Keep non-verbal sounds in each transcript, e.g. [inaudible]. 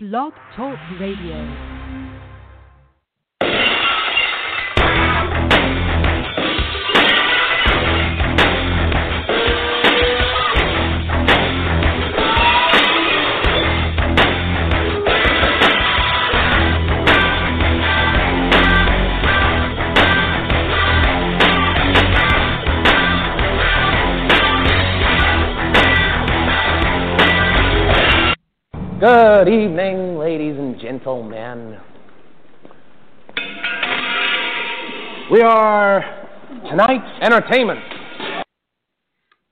Blog Talk Radio. Good evening, ladies and gentlemen. We are tonight's entertainment.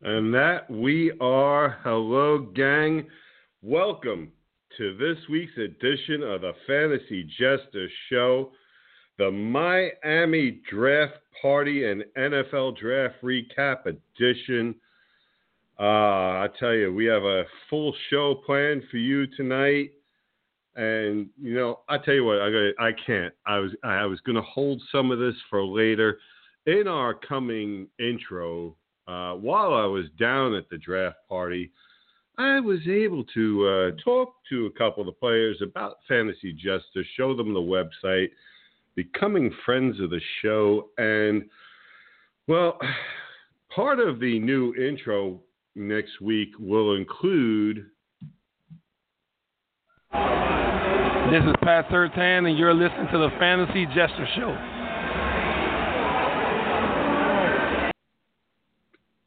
And that we are. Hello, gang. Welcome to this week's edition of the Fantasy Jester Show, the Miami Draft Party and NFL Draft Recap Edition. Uh, I tell you, we have a full show planned for you tonight. And you know, I tell you what, I got I can't. I was I was going to hold some of this for later in our coming intro. Uh, while I was down at the draft party, I was able to uh, talk to a couple of the players about Fantasy Jester, show them the website, becoming friends of the show, and well, [sighs] part of the new intro next week will include. This is Pat Surtain, and you're listening to the Fantasy Jester Show.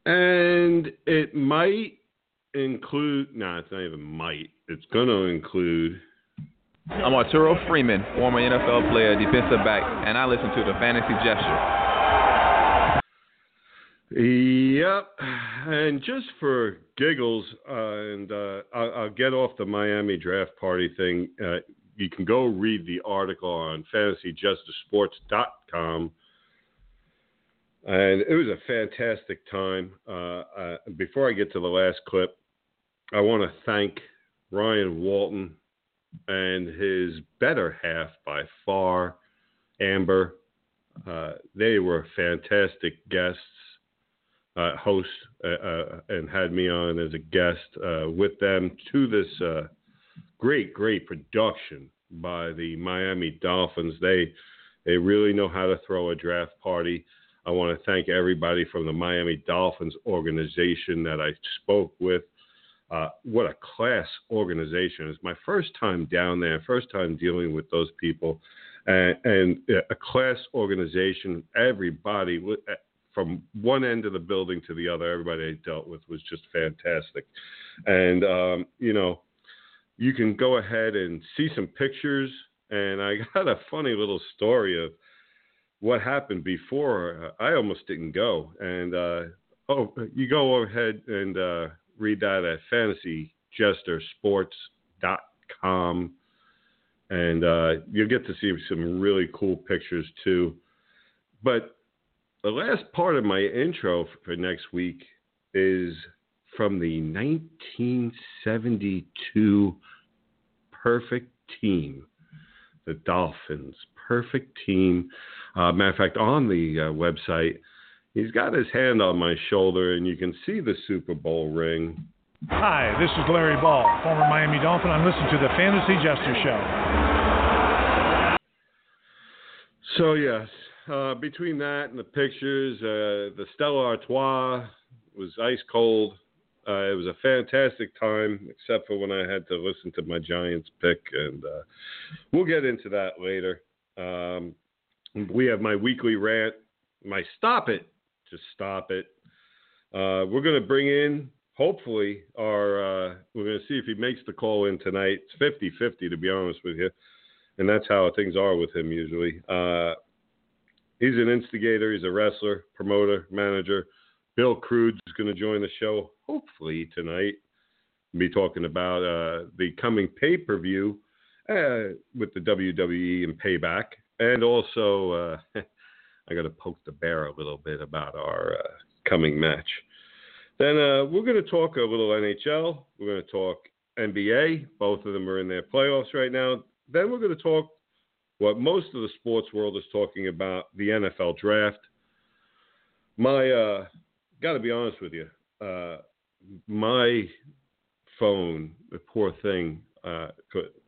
And it might include, no, nah, it's not even might. It's going to include. I'm Arturo Freeman, former NFL player, defensive back, and I listen to the Fantasy Jester. Yep. And just for giggles, uh, and uh, I'll, get off the Miami draft party thing. Uh, you can go read the article on fantasyjestersports.com. And it was a fantastic time. Uh, uh, before I get to the last clip, I want to thank Ryan Walton and his better half by far, Amber. Uh, they were fantastic guests uh, host uh, uh, and had me on as a guest uh, with them to this great, great production by the Miami Dolphins. They they really know how to throw a draft party. I want to thank everybody from the Miami Dolphins organization that I spoke with. Uh, what a class organization! It's my first time down there, first time dealing with those people, and, and a class organization. Everybody, from one end of the building to the other, everybody I dealt with was just fantastic. And, um, you know, you can go ahead and see some pictures. And I [laughs] got a funny little story of what happened before. I almost didn't go. And, uh, oh, you go ahead and uh, read that at fantasyjestersports.com. And uh, you'll get to see some really cool pictures too. But the last part of my intro for next week is from the 1972 perfect team, the Dolphins. Perfect team. Uh, matter of fact, on the uh, website, he's got his hand on my shoulder, and you can see the Super Bowl ring. Hi, this is Larry Ball, former Miami Dolphin. I'm listening to the Fantasy Jester Show. So, yes, uh, between that and the pictures, uh, the Stella Artois was ice cold. Uh, it was a fantastic time, except for when I had to listen to my Giants pick, and uh, we'll get into that later. Um, we have my weekly rant, my stop it, just stop it. Uh, we're going to bring in, hopefully, our. Uh, we're going to see if he makes the call in tonight. It's 50 50, to be honest with you. And that's how things are with him usually he's an instigator. He's a wrestler, promoter, manager. Bill Crude is going to join the show hopefully tonight. Be talking about uh, the coming pay per view uh, with the WWE and Payback, and also uh, [laughs] I got to poke the bear a little bit about our uh, coming match. Then uh, we're going to talk a little NHL. We're going to talk NBA. Both of them are in their playoffs right now. Then we're going to talk what most of the sports world is talking about the NFL draft. My, uh, got to be honest with you, uh, my phone, the poor thing, uh,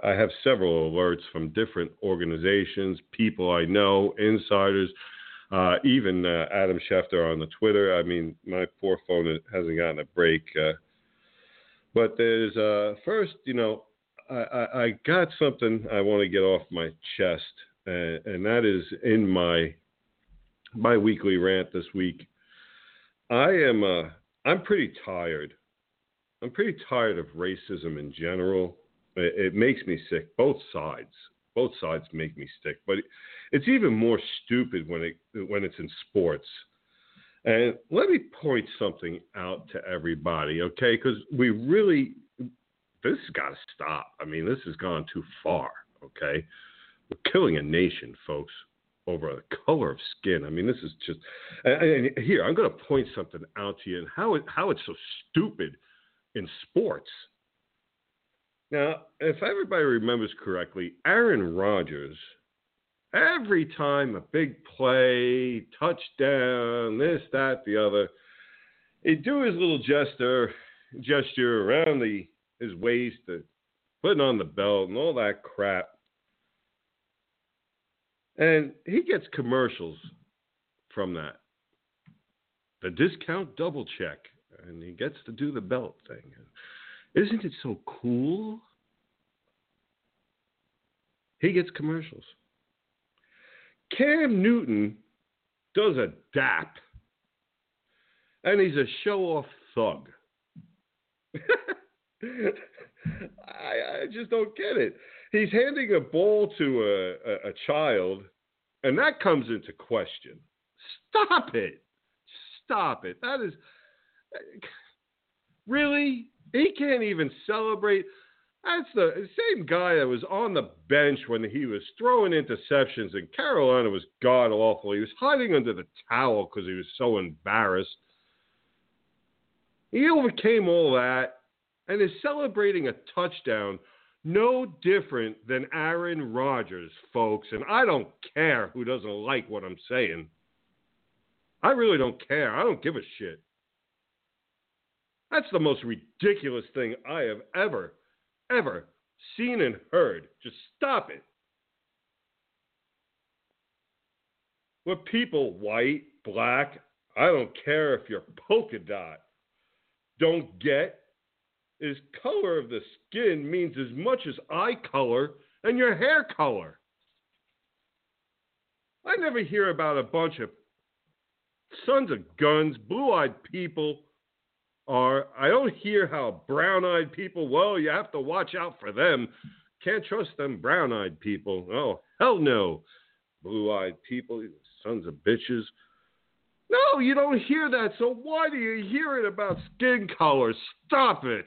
I have several alerts from different organizations, people I know, insiders, uh, even uh, Adam Schefter on the Twitter. I mean, my poor phone hasn't gotten a break. Uh, but there's uh, first, you know, I, I, got something I want to get off my chest, and, and that is in my my weekly rant this week. I am uh, I'm pretty tired. I'm pretty tired of racism in general. It, it makes me sick. Both sides, both sides make me sick. But it, it's even more stupid when it when it's in sports. And let me point something out to everybody, okay? Because we really, this has got to stop. I mean, this has gone too far, okay? We're killing a nation, folks, over the color of skin. I mean, this is just. And, and here, I'm going to point something out to you and how it, how it's so stupid in sports. Now, if everybody remembers correctly, Aaron Rodgers every time a big play, touchdown, this, that, the other, he'd do his little gesture, gesture around the his waist, the, putting on the belt, and all that crap. And he gets commercials from that. The discount double check, and he gets to do the belt thing. Isn't it so cool? He gets commercials. Cam Newton does a dap, and he's a show off thug. [laughs] I, I, just don't get it. He's handing a ball to a, a, a child, and that comes into question. Stop it. Stop it. That is. [laughs] Really? He can't even celebrate. That's the same guy that was on the bench when he was throwing interceptions and Carolina was god awful. He was hiding under the towel because he was so embarrassed. He overcame all that and is celebrating a touchdown no different than Aaron Rodgers, folks. And I don't care who doesn't like what I'm saying. I really don't care. I don't give a shit. That's the most ridiculous thing I have ever ever seen and heard. Just stop it. What people, white, black, I don't care if you're polka dot, don't get is color of the skin means as much as eye color and your hair color. I never hear about a bunch of sons of guns, blue eyed people are I don't hear how brown eyed people, well, you have to watch out for them. Can't trust them brown eyed people. Oh, hell no. Blue eyed people, sons of bitches. No, you don't hear that. So why do you hear it about skin color? Stop it.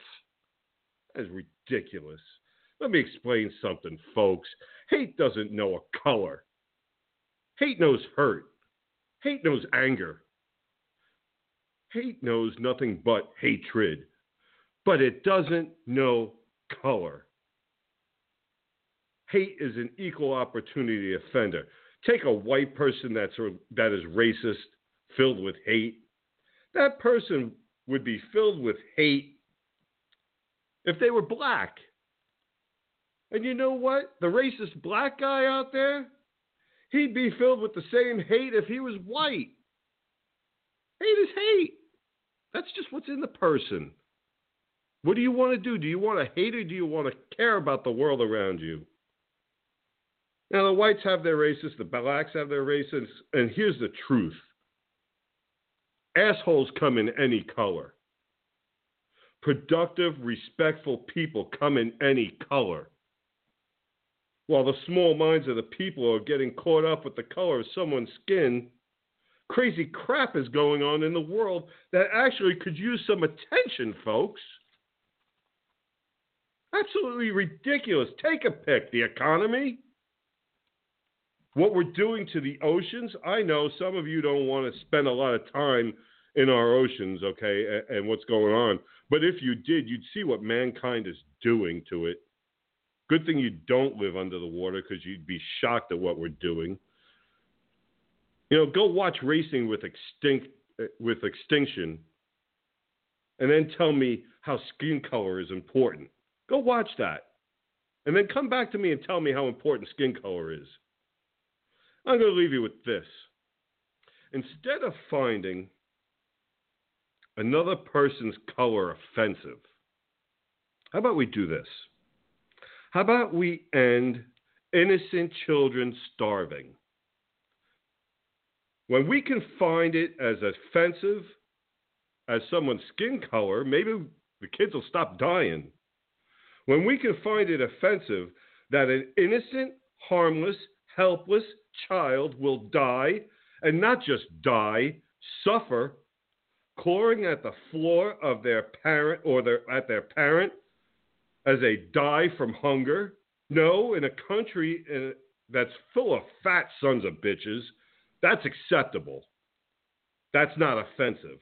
That's ridiculous. Let me explain something, folks. Hate doesn't know a color. Hate knows hurt. Hate knows anger. Hate knows nothing but hatred, but it doesn't know color. Hate is an equal opportunity offender. Take a white person that's that is racist, filled with hate. That person would be filled with hate if they were black. And you know what? The racist black guy out there, he'd be filled with the same hate if he was white. Hate is hate. That's just what's in the person. What do you want to do? Do you want to hate or do you want to care about the world around you? Now, the whites have their racists, the blacks have their racists, and here's the truth assholes come in any color. Productive, respectful people come in any color. While the small minds of the people are getting caught up with the color of someone's skin, crazy crap is going on in the world that actually could use some attention, folks. Absolutely ridiculous. Take a pick. The economy, what we're doing to the oceans. I know some of you don't want to spend a lot of time in our oceans, okay, and, and what's going on. But if you did, you'd see what mankind is doing to it. Good thing you don't live under the water because you'd be shocked at what we're doing. You know, go watch racing with extinct eh, with extinction, and then tell me how skin color is important. Go watch that. and then come back to me and tell me how important skin color is. I'm going to leave you with this. Instead of finding another person's color offensive, how about we do this? How about we end innocent children starving? When we can find it as offensive as someone's skin color, maybe the kids will stop dying. When we can find it offensive that an innocent, harmless, helpless child will die, and not just die, suffer, clawing at the floor of their parent or their, at their parent as they die from hunger. No, in a country uh, that's full of fat sons of bitches, that's acceptable. That's not offensive.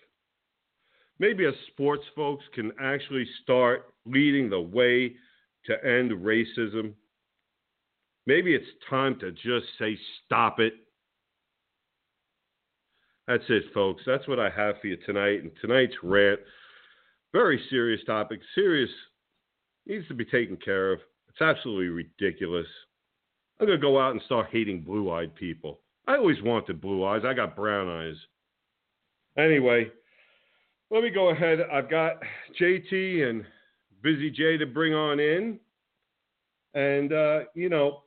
Maybe as sports folks can actually start leading the way to end racism. Maybe it's time to just say, stop it. That's it, folks. That's what I have for you tonight. And tonight's rant, very serious topic, serious needs to be taken care of. It's absolutely ridiculous. I'm to go out and start hating blue eyed people. I always wanted blue eyes. I got brown eyes. Anyway, let me go ahead. I've got JT and Busy J to bring on in. And, uh, you know,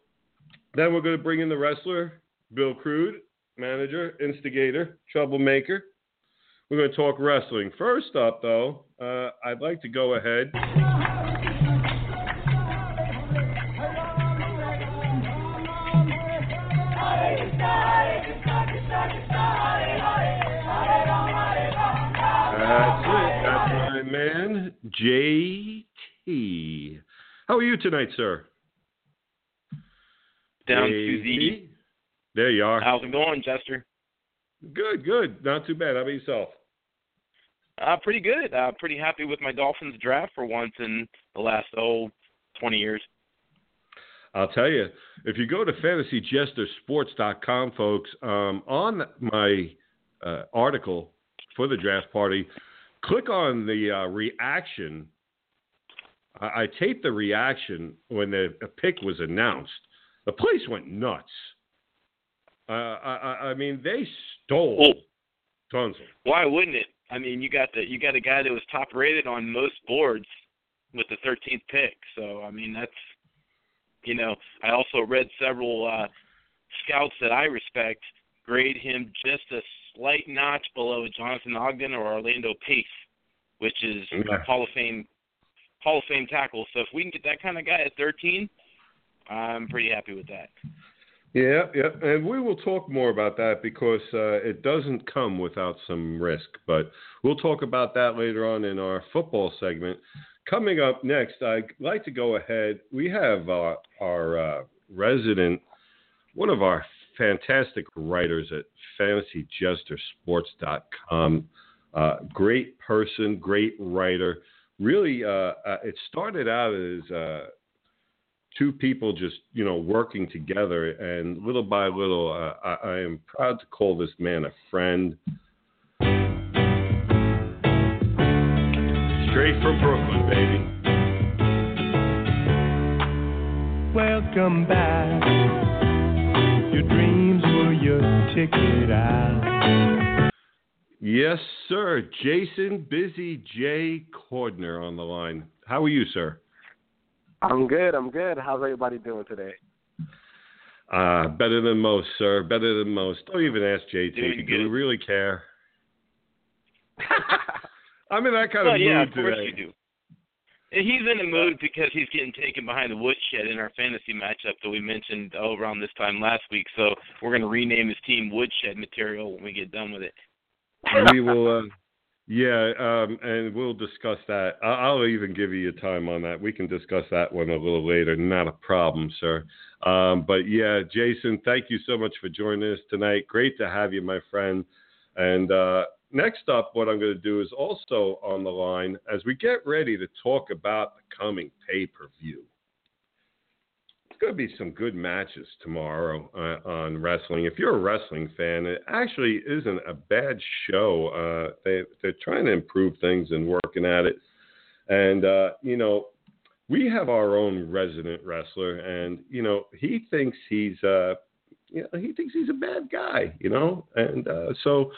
then we're going to bring in the wrestler, Bill Crude, manager, instigator, troublemaker. We're going to talk wrestling. First up, though, uh, I'd like to go ahead. That's it. That's my man, JT. How are you tonight, sir? Down to JT? the. There you are. How's it going, Jester? Good, good. Not too bad. How about yourself? Uh, pretty good. Uh, pretty happy with my Dolphins draft for once in the last oh, 20 years. I'll tell you, if you go to fantasyjestersports.com, folks, um, on my uh, article for the draft party, click on the uh, reaction. I, I taped the reaction when the pick was announced. The place went nuts. Uh, I, I- I mean, they stole tons of. Why wouldn't it? I mean, you got the you got a guy that was top rated on most boards with the 13th pick. So I mean, that's you know. I also read several uh, scouts that I respect grade him just a slight notch below Jonathan Ogden or Orlando Pace, which is Yeah. Hall of Fame Hall of Fame tackle. So if we can get that kind of guy at 13, I'm pretty happy with that. Yeah, yeah, and we will talk more about that because uh, it doesn't come without some risk. But we'll talk about that later on in our football segment. Coming up next, I'd like to go ahead. We have uh, our uh, resident, one of our fantastic writers at FantasyJesterSports.com. Uh, great person, great writer. Really, uh, uh, it started out as uh, two people just you know working together and little by little uh, I, I am proud to call this man a friend. Straight from brooklyn baby. Welcome back. Your dreams were your ticket out. yes sir. Jason busy j. Cordner on the line. How are you sir I'm good. I'm good. How's everybody doing today? uh better than most sir better than most don't even ask jt Doing do you really care [laughs] i'm in that kind Well, of yeah, mood of course today you do. He's in a mood because he's getting taken behind the woodshed in our fantasy matchup that we mentioned oh, around this time last week. So we're going to rename his team Woodshed Material when we get done with it. we will. Uh, yeah, um, and we'll discuss that. I'll even give you a time on that. We can discuss that one a little later. Not a problem, sir. Um, but yeah, Jason, thank you so much for joining us tonight. Great to have you, my friend. And uh, next up, what I'm going to do is also on the line as we get ready to talk about the coming pay per view. Going to be some good matches tomorrow uh, on wrestling. If you're a wrestling fan, it actually isn't a bad show. Uh, they they're trying to improve things and working at it. And uh, you know, we have our own resident wrestler, and you know he thinks he's uh, you know, he thinks he's a bad guy, you know, and uh, so.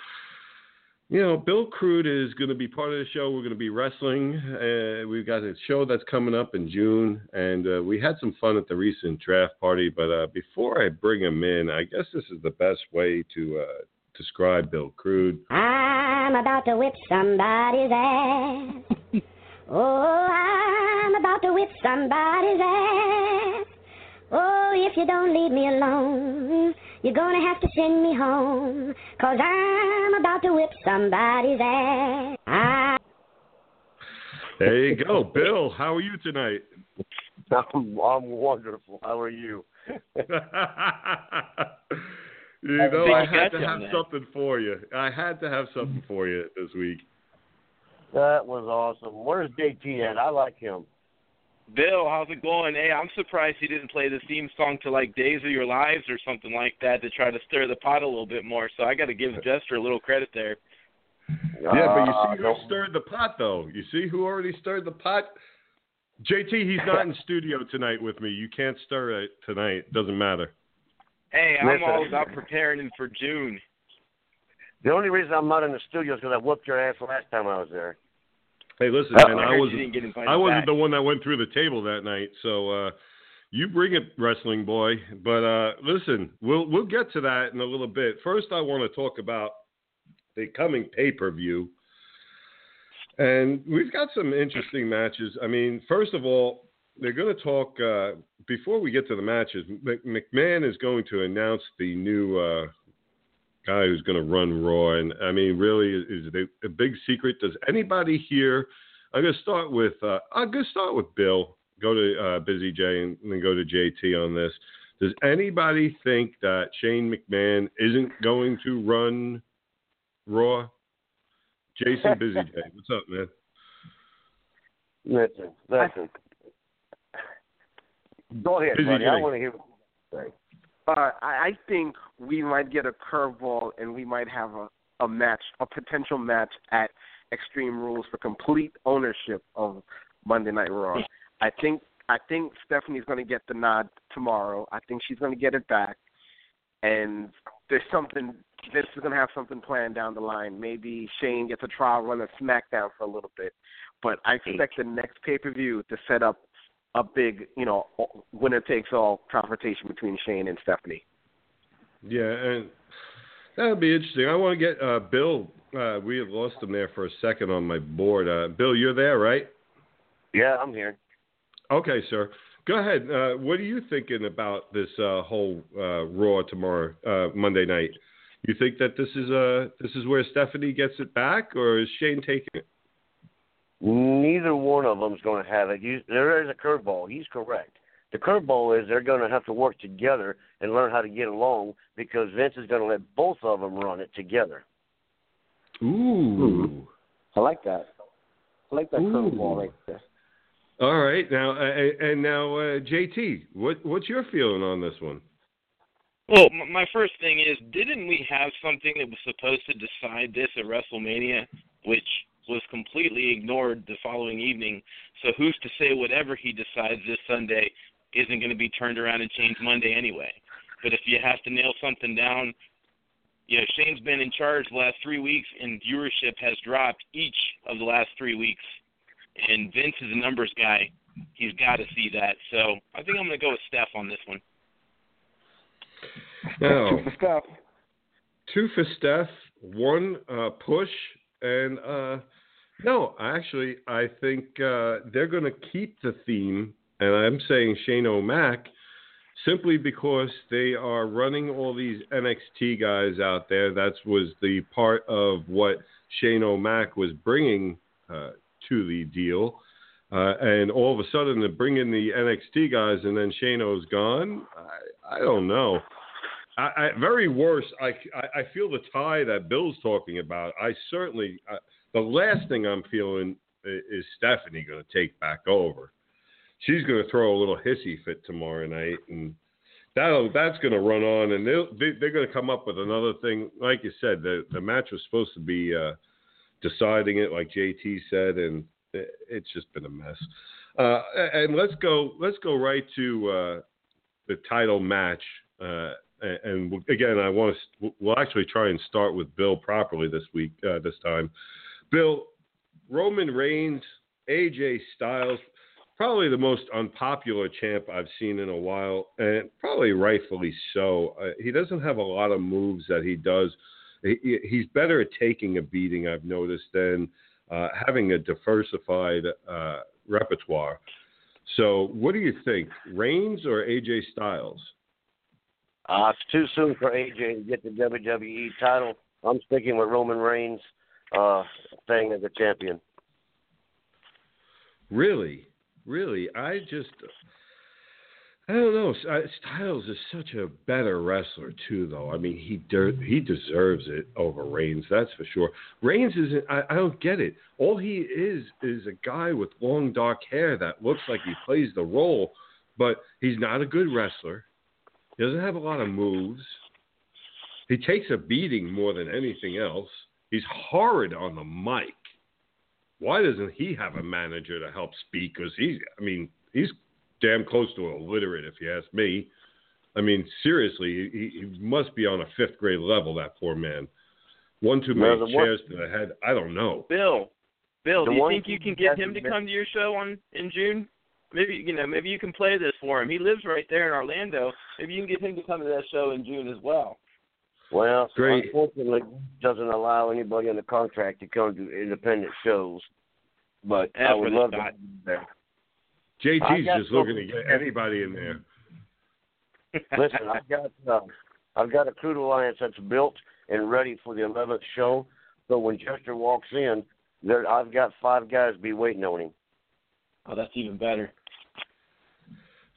You know, Bill Crude is going to be part of the show. We're going to be wrestling. Uh, we've got a show that's coming up in June, and uh, we had some fun at the recent draft party. But uh, before I bring him in, I guess this is the best way to uh, describe Bill Crude. I'm about to whip somebody's ass. oh, I'm about to whip somebody's ass. Oh, if you don't leave me alone, you're gonna have to send me home. Cause I'm about to whip somebody's ass. I... There you go, Bill. How are you tonight? [laughs] I'm, I'm wonderful. How are you? [laughs] you know, think I had to have that. something for you. I had to have something for you this week. That was awesome. Where's JT at? I like him. Bill, how's it going? Hey, I'm surprised he didn't play the theme song to like Days of Your Lives or something like that to try to stir the pot a little bit more. So I got to give Jester a little credit there. Yeah, but you Uh, see who stirred the pot, though. You see who already stirred the pot? JT, he's not in [laughs] studio tonight with me. You can't stir it tonight. Doesn't matter. Hey, I'm Listen. all about preparing him for June. The only reason I'm not in the studio is because I whooped your ass last time I was there. Hey, listen, Uh, man, I I was you didn't I wasn't back. the one that went through the table that night. So uh, you bring it, wrestling boy. But uh, listen, we'll we'll get to that in a little bit. First, I want to talk about the coming pay per view. And we've got some interesting matches. I mean, first of all, they're going to talk uh, before we get to the matches. McMahon is going to announce the new uh, guy who's going to run Raw. And I mean, really, is it a, a big secret? Does anybody here? I'm going to start with uh, I'm going to start with Bill. Go to uh, Busy J and then go to JT on this. Does anybody think that Shane McMahon isn't going to run Raw? Jason [laughs] Busy J, what's up, man? Listen, listen. Go ahead, Busy buddy. I want to hear. What you say. Uh, I, think we might get a curveball and we might have a, a match, a potential match at Extreme Rules for complete ownership of Monday Night Raw. I think I think Stephanie's going to get the nod tomorrow. I think she's going to get it back, and there's something. This is going to have something planned down the line. Maybe Shane gets a trial run of SmackDown for a little bit, but I expect the next pay per view to set up a big, you know, winner takes all confrontation between Shane and Stephanie. Yeah, and that would be interesting. I want to get uh, Bill. Uh, we had lost him there for a second on my board. Uh, Bill, you're there, right? Yeah, I'm here. Okay, sir. Go ahead. Uh, what are you thinking about this uh, whole uh, Raw tomorrow, uh, Monday night? You think that this is uh, this is where Stephanie gets it back, or is Shane taking it? Neither one of them is going to have it. You, there is a curveball. He's correct. The curveball is they're going to have to work together and learn how to get along because Vince is going to let both of them run it together. Ooh. I like that. I like that Ooh. curveball right there. All right. Now, uh, and now, uh, JT, what what's your feeling on this one? Well, my first thing is, didn't we have something that was supposed to decide this at WrestleMania, which was completely ignored the following evening? So who's to say whatever he decides this Sunday isn't going to be turned around and changed Monday anyway? But if you have to nail something down, you know, Shane's been in charge the last three weeks, and viewership has dropped each of the last three weeks. And Vince is a numbers guy; he's got to see that. So I think I'm going to go with Steph on this one. Now, Two for Steph. two for Steph, one uh, push, and uh, no, actually, I think uh, they're going to keep the theme, and I'm saying Shane O'Mac, simply because they are running all these NXT guys out there. That was the part of what Shane O'Mac was bringing uh, to the deal. Uh, and all of a sudden, to bring in the NXT guys, and then Shane O's gone. I, I don't know. I, I, very worse, I, I, I feel the tie that Bill's talking about. I certainly, uh, the last thing I'm feeling is Stephanie going to take back over. She's going to throw a little hissy fit tomorrow night, and that'll that's going to run on, and they'll, they, they're going to come up with another thing. Like you said, the the match was supposed to be uh, deciding it, like JT said, and it, it's just been a mess. Uh, and let's go. Let's go right to uh, the title match. Uh, and again, I want to. We'll actually try and start with Bill properly this week. Uh, this time, Bill, Roman Reigns, AJ Styles, probably the most unpopular champ I've seen in a while, and probably rightfully so. Uh, he doesn't have a lot of moves that he does. He, he's better at taking a beating, I've noticed, than uh, having a diversified uh, repertoire. So, what do you think, Reigns or AJ Styles? Uh, it's too soon for AJ to get the WWE title. I'm sticking with Roman Reigns uh, staying as a champion. Really, really, I just I don't know. Styles is such a better wrestler too, though. I mean, he de- he deserves it over Reigns, that's for sure. Reigns isn't. I, I don't get it. All he is is a guy with long dark hair that looks like he plays the role, but he's not a good wrestler. He doesn't have a lot of moves. He takes a beating more than anything else. He's horrid on the mic. Why doesn't he have a manager to help speak? Because he's, I mean, he's damn close to illiterate, if you ask me. I mean, seriously, he, he must be on a fifth grade level. That poor man. One too many well, chairs one, to the head. I don't know. Bill, Bill, the do you one think you can get him to come to your show on in June? Maybe you know, maybe you can play this for him. He lives right there in Orlando. Maybe you can get him to come to that show in June as well. Well, Great. unfortunately, doesn't allow anybody on the contract to come to independent shows. But That's I would love they to got- be there. I JT's just looking to get anybody in there. [laughs] [laughs] Listen, I've got uh, I've got a crude alliance that's built and ready for the 11th show. So when Jester walks in, there I've got five guys be waiting on him. Oh, that's even better.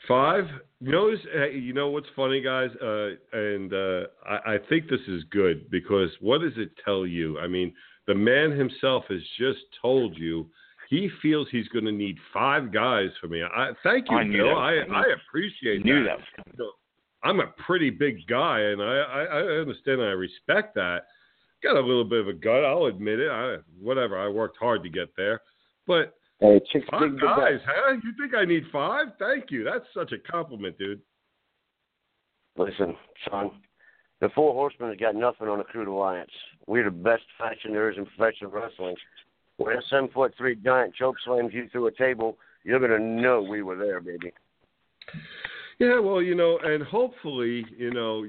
Five. Notice, uh, you know what's funny, guys, uh, and uh, I, I think this is good because what does it tell you? I mean, the man himself has just told you he feels he's going to need five guys for me. I thank you, I knew Bill. that I. I appreciate Knew that. that. You I'm a pretty big guy, and I, I, I understand and I respect that. Got a little bit of a gut, I'll admit it. I, whatever, I worked hard to get there, but Hey, chicks Five dig the guys, huh? You think I need five? Thank you. That's such a compliment, dude. Listen, son, the Four Horsemen has got nothing on the Crude Alliance. We're the best faction there is in professional wrestling. When a seven foot three giant choke slams you through a table, you're gonna know we were there, baby. Yeah, well, you know, and hopefully, you know,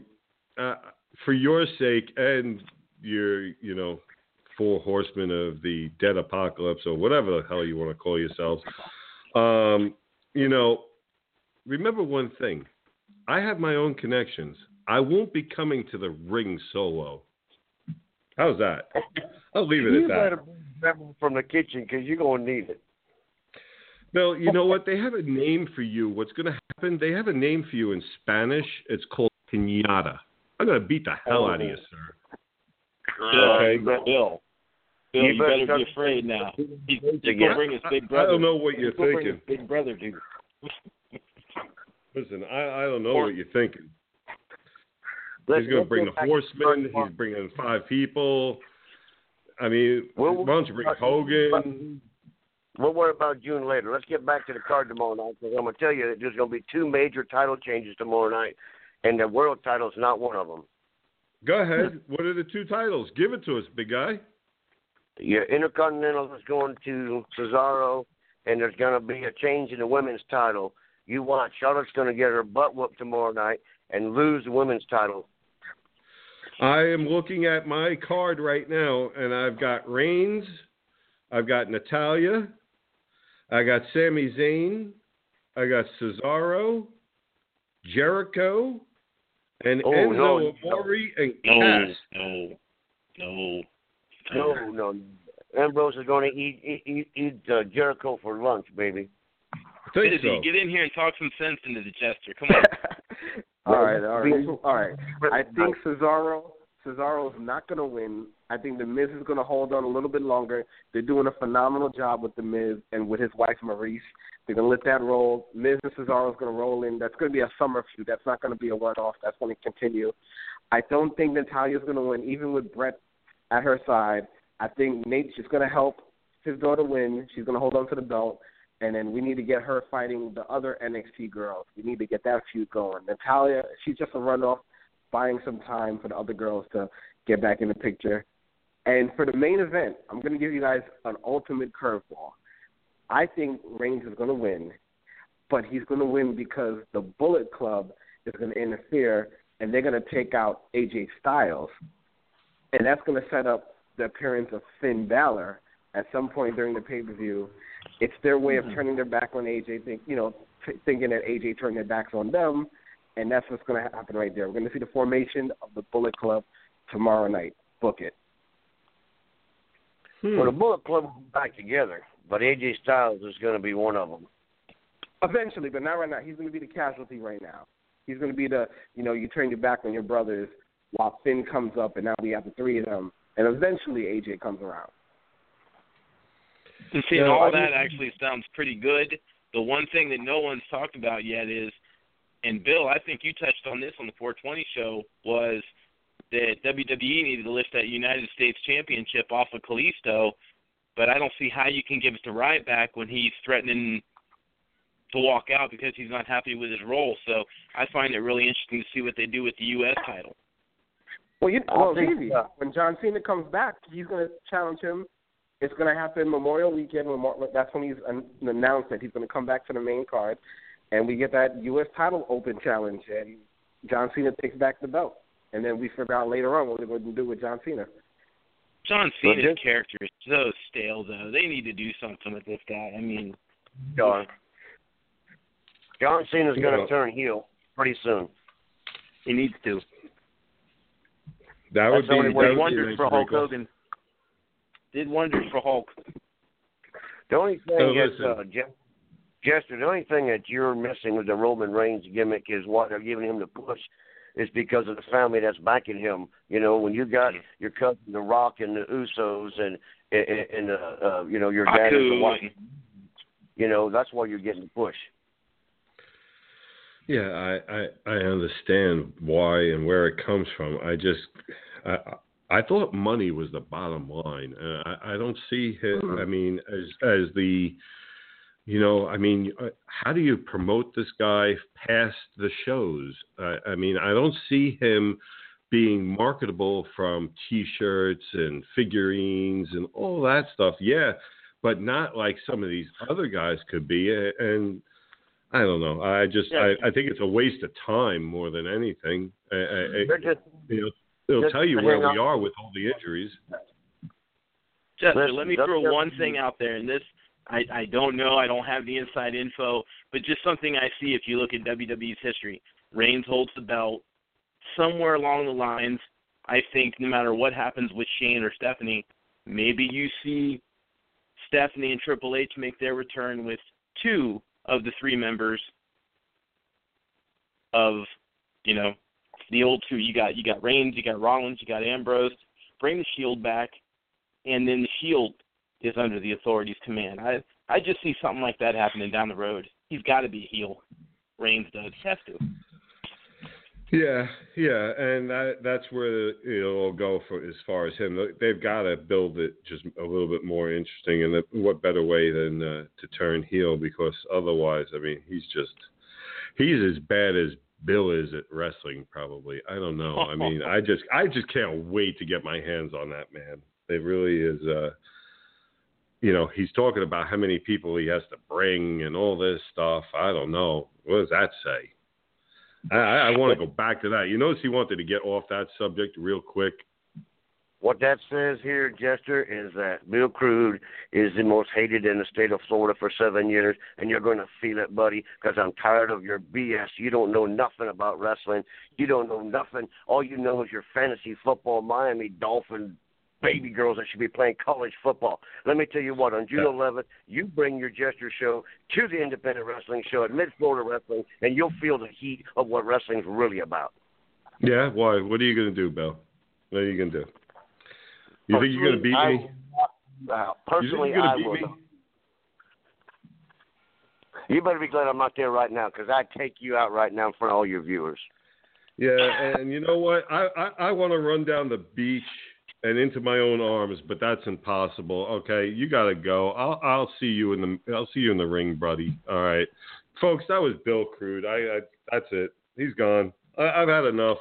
uh, for your sake and your, you know, four horsemen of the dead apocalypse or whatever the hell you want to call yourselves, um, you know, remember one thing. I have my own connections. I won't be coming to the ring solo. How's that? I'll leave it you at that. better bring from the kitchen because you're gonna need it. Bill, you know what? They have a name for you. What's going to happen? They have a name for you in Spanish. It's called pinata. I'm going to beat the hell out of you, sir. Bill, Okay. Bill, Bill, You you better better be afraid now. He's, he's gonna bring his big I brother. don't know what you're He's gonna bring thinking. his big brother, dude. [laughs] Listen, I, I don't know what you're thinking. Let's- He's going to bring the horsemen. He's bringing five people. I mean, Well, why don't you bring Hogan? We'll worry about June later. Let's get back to the card tomorrow night because I'm going to tell you that there's going to be two major title changes tomorrow night, and the world title is not one of them. Go ahead. What are the two titles? Give it to us, big guy. Your Intercontinental is going to Cesaro, and there's going to be a change in the women's title. You watch. Charlotte's going to get her butt whooped tomorrow night and lose the women's title. I am looking at my card right now, and I've got Reigns, I've got Natalya, I got Sami Zayn, I got Cesaro, Jericho, and Oh, Enzo no, Amore and Cass. no, no. No, no. No. Ambrose is going to eat eat, eat, eat uh, Jericho for lunch, baby. I think Busy, so. get in here and talk some sense into the Jester. Come on. [laughs] all right, all right, all right. I think Cesaro Cesaro is not going to win. I think the Miz is going to hold on a little bit longer. They're doing a phenomenal job with the Miz and with his wife Maryse. They're going to let that roll. Miz and Cesaro is going to roll in. That's going to be a summer feud. That's not going to be a one-off. That's going to continue. I don't think Natalya's going to win, even with Bret at her side. I think Nate is going to help his daughter win. She's going to hold on to the belt. and then we need to get her fighting the other NXT girls. We need to get that feud going. Natalya, she's just a runoff, buying some time for the other girls to get back in the picture. And for the main event, I'm going to give you guys an ultimate curveball. I think Reigns is going to win, but he's going to win because the Bullet Club is going to interfere and they're going to take out AJ Styles, and that's going to set up the appearance of Finn Balor at some point during the pay per view. It's their way of turning their back on AJ, think you know, t- thinking that AJ turned their backs on them, and that's what's going to happen right there. We're going to see the formation of the Bullet Club tomorrow night. Book it. Hmm. Well, the Bullet Club will be back together, but AJ Styles is going to be one of them. Eventually, but not right now. He's going to be the casualty right now. He's going to be the, you know, you turn your back on your brothers while Finn comes up, and now we have the three of them, and eventually AJ comes around. And seeing Yeah, all I that actually sounds pretty good. The one thing that no one's talked about yet is, and Bill, I think you touched on this on the 420 show, was that WWE needed to lift that United States Championship off of Kalisto, but I don't see how you can give it to Ryback when he's threatening to walk out because he's not happy with his role. So I find it really interesting to see what they do with the U.S. title. Well, you, I well, easy. When John Cena comes back, he's going to challenge him. It's going to happen Memorial Weekend. Memorial, that's when he's an- announced that he's going to come back to the main card, and we get that U.S. title open challenge, and John Cena takes back the belt. And then we figure out later on what we're going to do with John Cena. John Cena's just- character is so stale, though. They need to do something with this guy. I mean, John. John Cena's going to turn heel pretty soon. he needs to. That would That's be only that way would Did wonders for Hulk break off. Hogan. Did wonders for Hulk. The only thing So that listen. uh, Je- Jester, the only thing that you're missing with the Roman Reigns gimmick is what they're giving him the push is because of the family that's backing him. You know, when you got your cousin The Rock and the Usos and and, and uh, uh, you know your dad is the Aku wife. You know, that's why you're getting the push. Yeah, I, I I understand why and where it comes from. I just I I thought money was the bottom line. Uh, I I don't see it. I mean, as as the you know, I mean, uh, how do you promote this guy past the shows? I, I mean, I don't see him being marketable from T-shirts and figurines and all that stuff. Yeah, but not like some of these other guys could be. And I don't know. I just Yeah. I, I think it's a waste of time more than anything. I, I, They're just you know, it'll just tell you hang where on. we are with all the injuries. Jester, Listen, let me throw just- one thing out there, and this I, I don't know, I don't have the inside info, but just something I see if you look at WWE's history. Reigns holds the belt. Somewhere along the lines, I think no matter what happens with Shane or Stephanie, maybe you see Stephanie and Triple H make their return with two of the three members of, you know, the old two. You got you got Reigns, you got Rollins, you got Ambrose. Bring the Shield back, and then the Shield is under the authority's command. I I just see something like that happening down the road. He's got to be a heel. Reigns does. He has to. Yeah, yeah, and that that's where it'll go for as far as him. They've got to build it just a little bit more interesting, and what better way than uh, to turn heel? Because otherwise, I mean, he's just he's as bad as Bill is at wrestling. Probably, I don't know. I mean, I [laughs] just I just can't wait to get my hands on that man. It really is. uh you know, he's talking about how many people he has to bring and all this stuff. I don't know. What does that say? I, I want to go back to that. You notice he wanted to get off that subject real quick. What that says here, Jester, is that Bill Crude is the most hated in the state of Florida for seven years, and you're going to feel it, buddy, because I'm tired of your BS. You don't know nothing about wrestling. You don't know nothing. All you know is your fantasy football Miami Dolphin baby girls that should be playing college football. Let me tell you what, on June 11th, you bring your Jester show to the independent wrestling show at Mid Florida Wrestling, and you'll feel the heat of what wrestling's really about. Yeah, why? What are you going to do, Bill? What are you going to do? You think you're going to beat I me? not out. Personally, you I will. me? You better be glad I'm not there right now because I'd take you out right now in front of all your viewers. Yeah, and you know what? I I, I want to run down the beach and into my own arms, but that's impossible. Okay, you got to go. I'll I'll see you in the I'll see you in the ring, buddy. All right, folks. That was Bill Crude. I, I that's it. He's gone. I, I've had enough.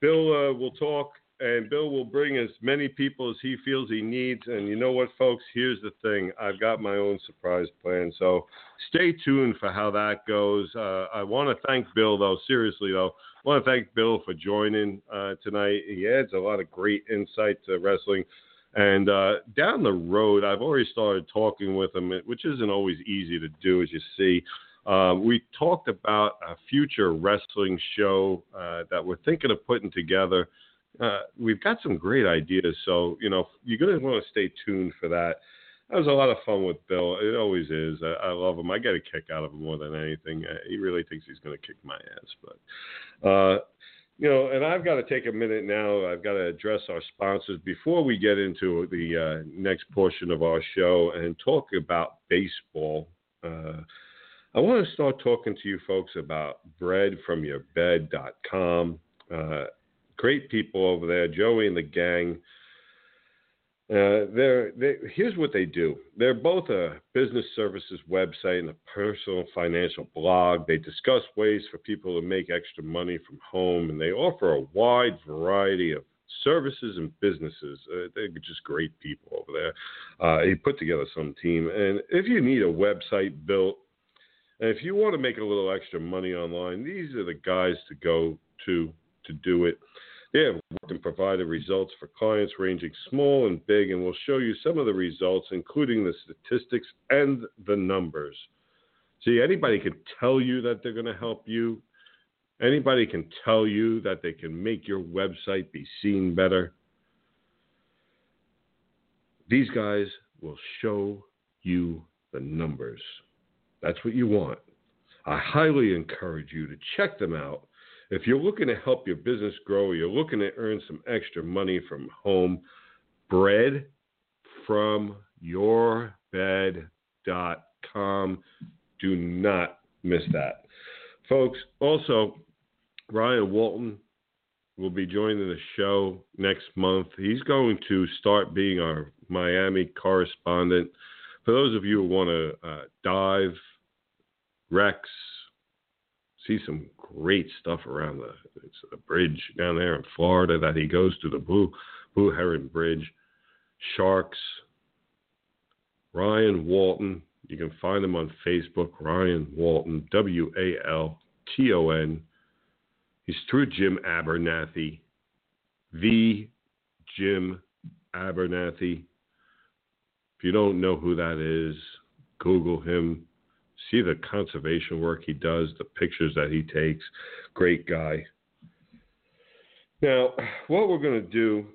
Bill uh, will talk, and Bill will bring as many people as he feels he needs. And you know what, folks? Here's the thing. I've got my own surprise plan. So stay tuned for how that goes. Uh, I want to thank Bill, though. Seriously, though. I want to thank Bill for joining uh, tonight. He adds a lot of great insight to wrestling. And uh, down the road, I've already started talking with him, which isn't always easy to do, as you see. Uh, we talked about a future wrestling show uh, that we're thinking of putting together. Uh, we've got some great ideas, so you know you're going to want to stay tuned for that. That was a lot of fun with Bill. It always is. I, I love him. I get a kick out of him more than anything. Uh, he really thinks he's going to kick my ass, but uh, you know. And I've got to take a minute now. I've got to address our sponsors before we get into the uh, next portion of our show and talk about baseball. Uh, I want to start talking to you folks about breadfromyourbed.com. Uh, great people over there, Joey and the gang. Uh, they're, they, here's what they do. They're both a business services website and a personal financial blog. They discuss ways for people to make extra money from home, and they offer a wide variety of services and businesses. Uh, they're just great people over there. Uh, he put together some team, and if you need a website built, and if you want to make a little extra money online, these are the guys to go to to do it. They have worked and provided results for clients ranging small and big, and we'll show you some of the results, including the statistics and the numbers. See, anybody can tell you that they're going to help you. Anybody can tell you that they can make your website be seen better. These guys will show you the numbers. That's what you want. I highly encourage you to check them out. If you're looking to help your business grow, you're looking to earn some extra money from home, bread from yourbed.com. Do not miss that. Folks, also, Ryan Walton will be joining the show next month. He's going to start being our Miami correspondent. For those of you who want to uh, dive wrecks. See some great stuff around the it's a bridge down there in Florida that he goes to the Blue Blue Heron Bridge. Sharks. Ryan Walton. You can find him on Facebook. Ryan Walton. W A L T O N. He's through Jim Abernethy. The Jim Abernethy. If you don't know who that is, Google him see the conservation work he does, the pictures that he takes. Great guy. Now, what we're going to do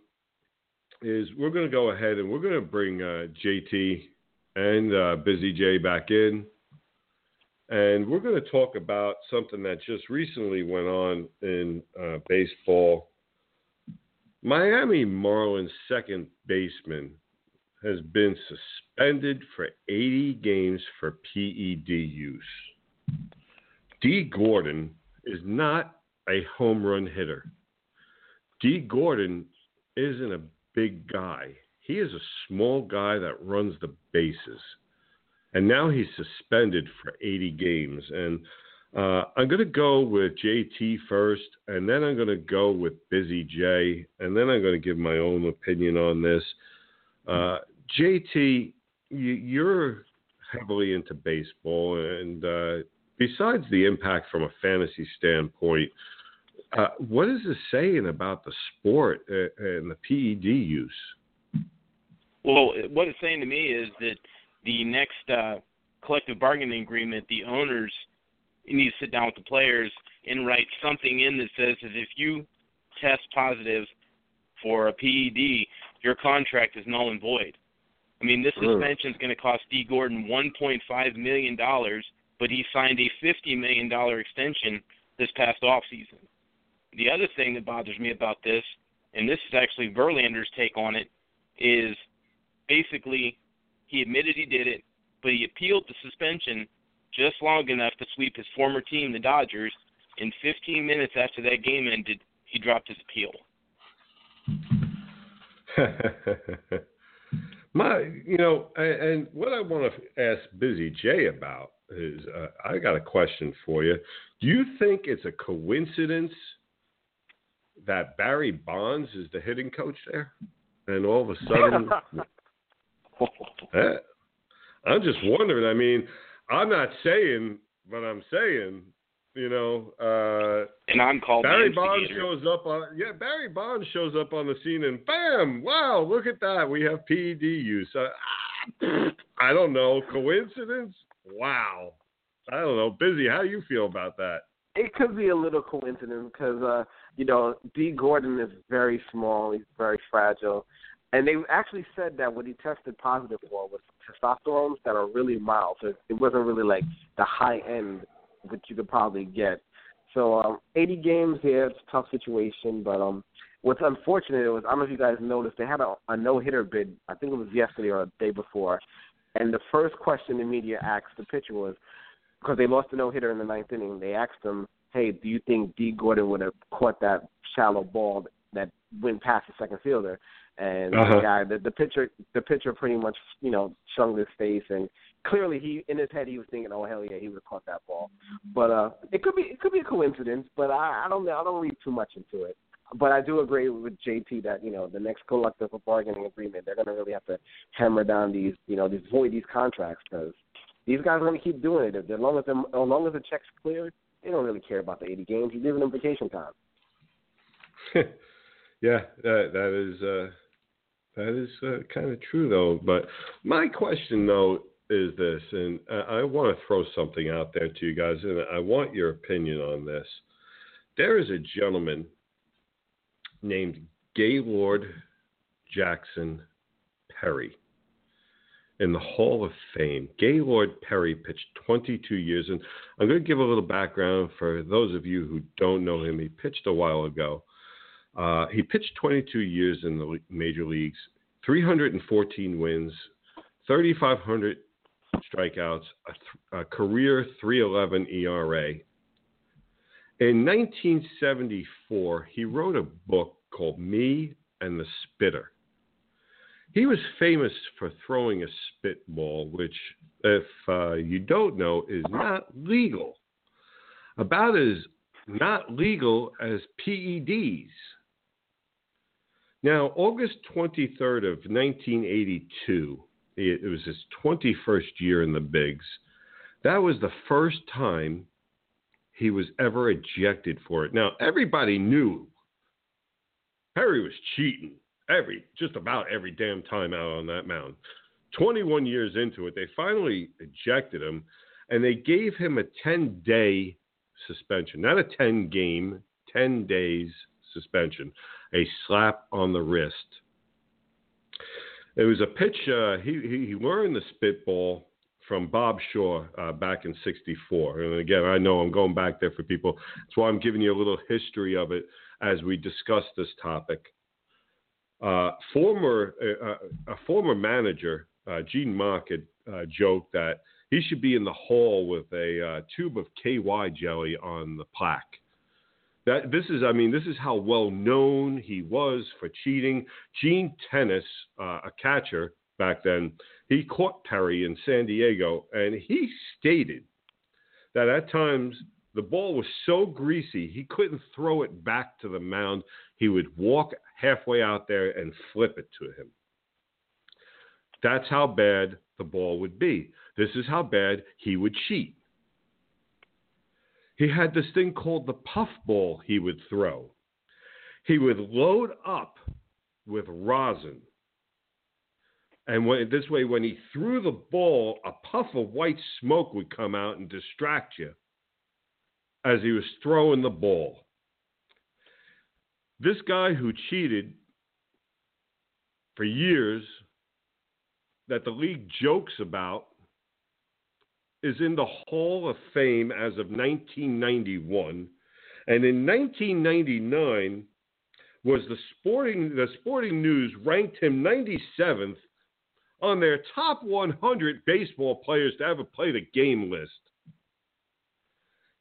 is we're going to go ahead and we're going to bring uh, JT and uh, Busy J back in. And we're going to talk about something that just recently went on in uh, baseball. Miami Marlins second baseman has been suspended for 80 games for PED use. Dee Gordon is not a home run hitter. Dee Gordon isn't a big guy. He is a small guy that runs the bases. And now he's suspended for 80 games. And uh, I'm going to go with JT first, and then I'm going to go with Busy J, and then I'm going to give my own opinion on this. Uh, JT, you're heavily into baseball, and uh, besides the impact from a fantasy standpoint, uh, what is this saying about the sport uh, and the PED use? Well, what it's saying to me is that the next uh, collective bargaining agreement, the owners need to sit down with the players and write something in that says that if you test positive for a PED, your contract is null and void. I mean, this mm. suspension is going to cost Dee Gordon 1.5 million dollars, but he signed a 50 million dollar extension this past off season. The other thing that bothers me about this, and this is actually Verlander's take on it, is basically he admitted he did it, but he appealed the suspension just long enough to sweep his former team, the Dodgers. In 15 minutes after that game ended, he dropped his appeal. [laughs] My, you know, and, what I want to ask Busy Jay about is, uh, I got a question for you. Do you think it's a coincidence that Barry Bonds is the hitting coach there, and all of a sudden, [laughs] Eh, I'm just wondering. I mean, I'm not saying, but I'm saying, you know, uh, And I'm called Barry Bonds shows up on yeah. Barry Bonds shows up on the scene and bam! Wow, look at that. We have PED use. Uh, I don't know. Coincidence? Wow. I don't know. Busy. How do you feel about that? it could be a little coincidence because uh, you know Dee Gordon is very small. He's very fragile, and they actually said that what he tested positive for was testosterones that are really mild. So it wasn't really like the high end which you could probably get. So um, 80 games here, it's a tough situation, but um, what's unfortunate was I don't know if you guys noticed they had a, a no hitter bid. I think it was yesterday or the day before, and the first question the media asked the pitcher was because they lost a no hitter in the ninth inning. They asked him, "Hey, do you think Dee Gordon would have caught that shallow ball that went past the second fielder?" And Uh-huh. the guy, the, the pitcher, the pitcher pretty much, you know, shung his face, and clearly he, in his head, he was thinking, "Oh hell yeah, he would have caught that ball." But uh, it could be, it could be a coincidence, but I, I don't. I don't read too much into it. But I do agree with JT that you know the next collective bargaining agreement, they're going to really have to hammer down these, you know, these void these contracts because these guys are going to keep doing it. As long as as long as the check's cleared, they don't really care about the 80 games. You're giving them vacation time. [laughs] yeah, that that is uh, that is uh, kind of true though. But my question though is this, and I, I want to throw something out there to you guys, and I want your opinion on this. There is a gentleman named Gaylord Jackson Perry in the Hall of Fame. Gaylord Perry pitched 22 years, and I'm going to give a little background for those of you who don't know him. He pitched a while ago. Uh, he pitched 22 years in the major leagues, 314 wins, 3,500 strikeouts, a, a career 311 ERA. In 1974, he wrote a book called Me and the Spitter. He was famous for throwing a spitball, which, if uh, you don't know, is not legal. About as not legal as PEDs. Now, August 23rd of 1982, it, was his 21st year in the bigs. That was the first time he was ever ejected for it. Now, everybody knew Perry was cheating every just about every damn time out on that mound. 21 years into it, they finally ejected him and they gave him a 10 day suspension, not a 10 game, 10 days suspension, a slap on the wrist. It was a pitch, uh, he, he, learned the spitball from Bob Shaw uh, back in 64. And again, I know I'm going back there for people. That's why I'm giving you a little history of it as we discuss this topic. Uh, former uh, a former manager, uh, Gene Mauch, had uh, joked that he should be in the hall with a uh, tube of KY jelly on the plaque. That this is, I mean, this is how well known he was for cheating. Gene Tenace, uh, a catcher back then, he caught Perry in San Diego, and he stated that at times the ball was so greasy he couldn't throw it back to the mound. He would walk halfway out there and flip it to him. That's how bad the ball would be. This is how bad he would cheat. He had this thing called the puff ball he would throw. He would load up with rosin. And when, this way, when he threw the ball, a puff of white smoke would come out and distract you as he was throwing the ball. This guy who cheated for years, that the league jokes about, is in the Hall of Fame as of 1991. And in 1999, was the sporting the Sporting News ranked him 97th on their top 100 baseball players to ever play the game list.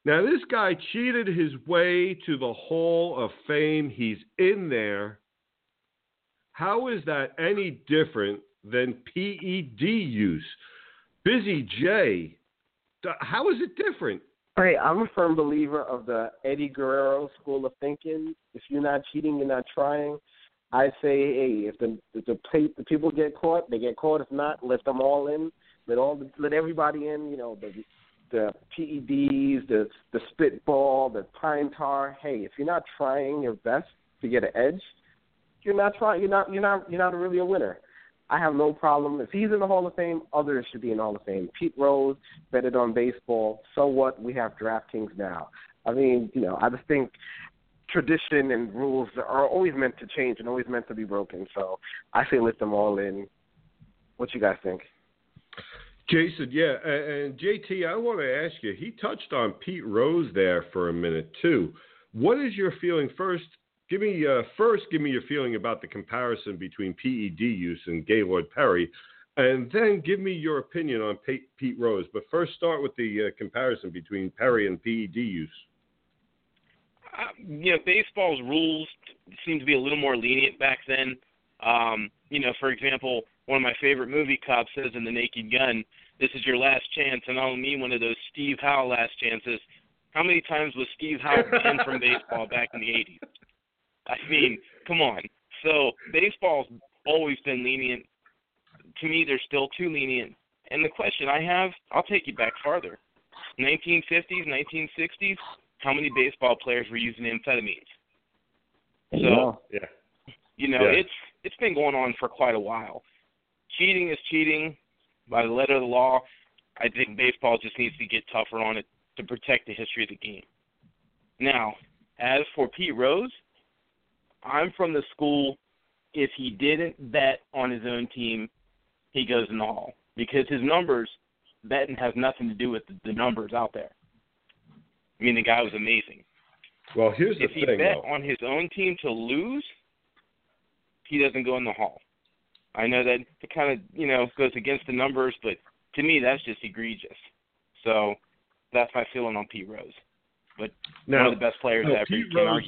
Now, this guy cheated his way to the Hall of Fame. He's in there. How is that any different than PED use? Busy J, how is it different? All right, I'm a firm believer of the Eddie Guerrero school of thinking. If you're not cheating, you're not trying. I say, hey, if the if the, pe- the people get caught, they get caught. If not, let them all in. Let all the, let everybody in. You know the the PEDs, the the spitball, the pine tar. Hey, if you're not trying your best to get an edge, you're not trying. You're not you're not you're not really a winner. I have no problem if he's in the Hall of Fame. Others should be in the Hall of Fame. Pete Rose betted on baseball. So what? We have DraftKings now. I mean, you know, I just think tradition and rules are always meant to change and always meant to be broken. So I say let them all in. What you guys think? Jason, yeah, and JT, I want to ask you. He touched on Pete Rose there for a minute too. What is your feeling first? Give me uh, first. Give me your feeling about the comparison between PED use and Gaylord Perry, and then give me your opinion on Pete, Pete Rose. But first, start with the uh, comparison between Perry and PED use. Uh, you know, baseball's rules seem to be a little more lenient back then. Um, you know, for example, one of my favorite movie cops says in The Naked Gun, "This is your last chance," and I'll mean one of those Steve Howe last chances. How many times was Steve Howe banned from baseball back in the '80s? I mean, come on. So baseball's always been lenient. To me, they're still too lenient. And the question I have, I'll take you back farther. 1950s, 1960s, how many baseball players were using amphetamines? So, yeah, you know, Yeah. it's it's been going on for quite a while. Cheating is cheating by the letter of the law. I think baseball just needs to get tougher on it to protect the history of the game. Now, as for Pete Rose, I'm from the school if he didn't bet on his own team, he goes in the hall because his numbers betting has nothing to do with the, the numbers out there. I mean, the guy was amazing. Well, here's the if he bet though. on his own team to lose, he doesn't go in the hall. I know that it kind of you know goes against the numbers, but to me that's just egregious. So that's my feeling on Pete Rose. But Now, one of the best players no, ever. Pete Rose-.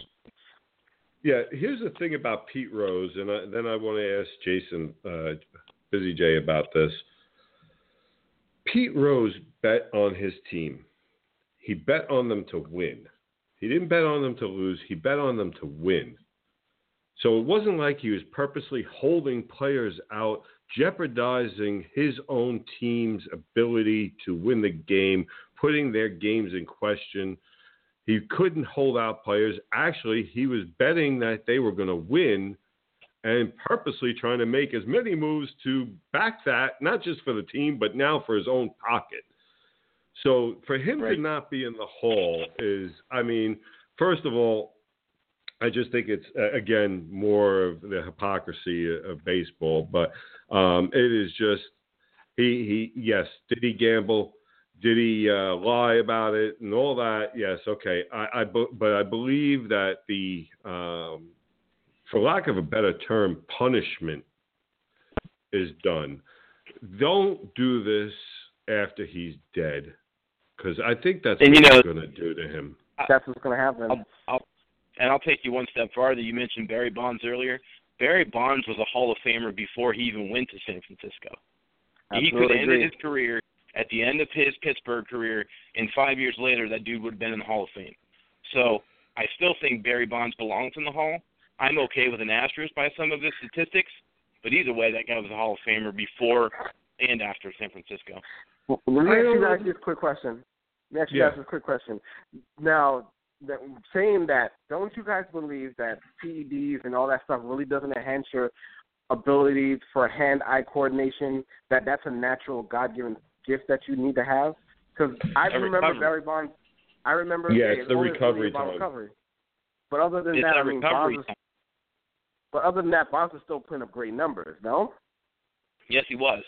Yeah, here's the thing about Pete Rose, and I, then I want to ask Jason uh, Busy J about this. Pete Rose bet on his team. He bet on them to win. He didn't bet on them to lose. He bet on them to win. So it wasn't like he was purposely holding players out, jeopardizing his own team's ability to win the game, putting their games in question. He couldn't hold out players. Actually, he was betting that they were going to win and purposely trying to make as many moves to back that, not just for the team, but now for his own pocket. So for him to not be in the hall is, I mean, first of all, I just think it's uh, again more of the hypocrisy of baseball. But um, it is just he he yes, did he gamble? Did he uh, lie about it and all that? Yes, okay. I, I but I believe that the um, for lack of a better term, punishment is done. Don't do this after he's dead, because I think that's And, you what know- they're going to do to him. That's what's going to happen. I'll, I'll, and I'll take you one step farther. You mentioned Barry Bonds earlier. Barry Bonds was a Hall of Famer before he even went to San Francisco. he could Absolutely have ended his career at the end of his Pittsburgh career, and five years later, that dude would have been in the Hall of Fame. So I still think Barry Bonds belongs in the Hall. I'm okay with an asterisk by some of his statistics, but either way, that guy was a Hall of Famer before and after San Francisco. Well, let me ask you guys this quick question. Let me ask you Yeah. guys this quick question. Now, that, saying that, don't you guys believe that PEDs and all that stuff really doesn't enhance your ability for hand-eye coordination? That that's a natural God-given gift that you need to have? Because I A remember recovery. Barry Bonds. I remember. Yeah, hey, it's the recovery time. Recovery. But other than It's that, I mean, Bonds. Was, but other than that, Bonds was still putting up great numbers. No. Yes, he was.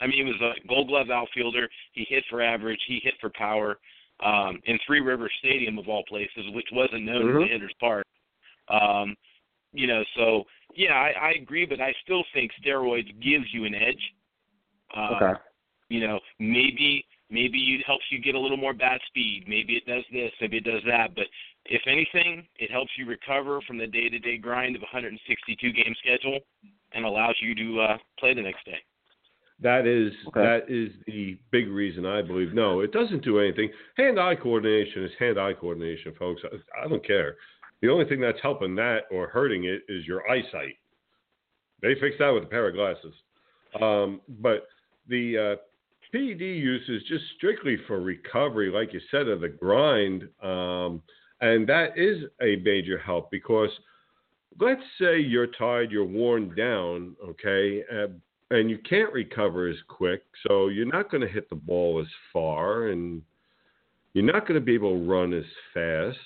I mean, he was a Gold Glove outfielder. He hit for average. He hit for power. Um, in Three River Stadium of all places, which wasn't known as Mhm. a hitter's park. Um, you know, so yeah, I, I agree, but I still think steroids gives you an edge. Uh, Okay. You know, maybe maybe it helps you get a little more bat speed. Maybe it does this. Maybe it does that. But if anything, it helps you recover from the day-to-day grind of a 162 game schedule and allows you to uh, play the next day. That is Okay. that is the big reason I believe. No, it doesn't do anything. Hand-eye coordination is hand-eye coordination, folks. I, I don't care. The only thing that's helping that or hurting it is your eyesight. They fixed that with a pair of glasses. Um, but the uh, PED use is just strictly for recovery, like you said, of the grind, um, and that is a major help because let's say you're tired, you're worn down, okay, uh, and you can't recover as quick, so you're not going to hit the ball as far, and you're not going to be able to run as fast.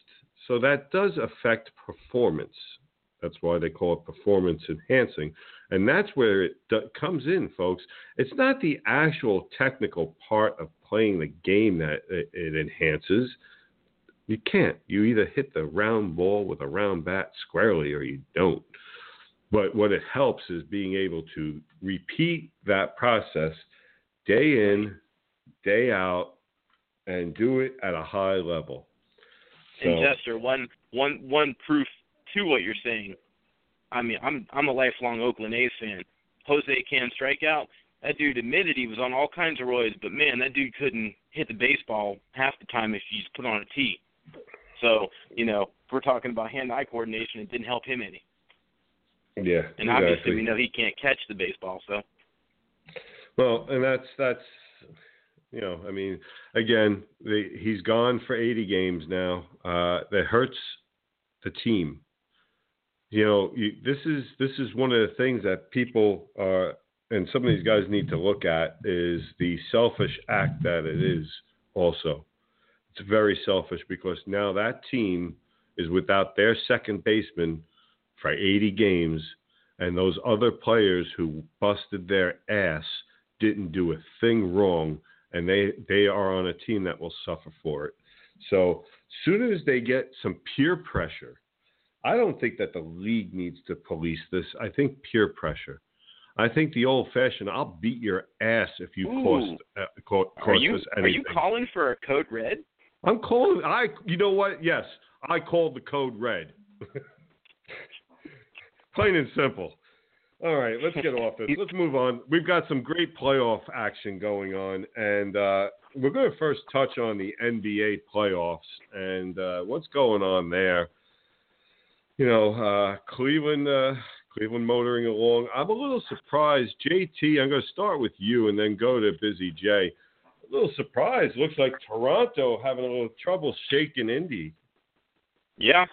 So that does affect performance. That's why they call it performance enhancing. And that's where it do- comes in, folks. It's not the actual technical part of playing the game that it, it enhances. You can't. You either hit the round ball with a round bat squarely or you don't. But what it helps is being able to repeat that process day in, day out, and do it at a high level. So, And Jester, one one one proof to what you're saying. I mean, I'm I'm a lifelong Oakland A's fan. Jose Cam strikeout. That dude admitted he was on all kinds of roids, but man, that dude couldn't hit the baseball half the time if he's put on a tee. So, you know, if we're talking about hand-eye coordination. It didn't help him any, yeah, and obviously exactly. we know he can't catch the baseball. So, Well, and that's that's you know, I mean, again, the, he's gone for 80 games now. Uh, that hurts the team. You know, you, this is this is one of the things that people are, and some of these guys need to look at is the selfish act that it is. Also, it's very selfish because now that team is without their second baseman for 80 games, and those other players who busted their ass didn't do a thing wrong, and they they are on a team that will suffer for it. So soon as they get some peer pressure, I don't think that the league needs to police this. I think peer pressure. I think the old-fashioned "I'll beat your ass if you Ooh. cost uh, co- cost are you us are you calling for a code red? I'm calling. I. You know what? Yes, I called the code red. [laughs] Plain and simple. All right, let's get off this. [laughs] Let's move on. We've got some great playoff action going on, and uh, we're going to first touch on the NBA playoffs and uh, what's going on there. You know, uh, Cleveland, uh, Cleveland motoring along. I'm a little surprised. JT, I'm going to start with you and then go to Busy J. A little surprised. Looks like Toronto having a little trouble shaking Indy. Yeah,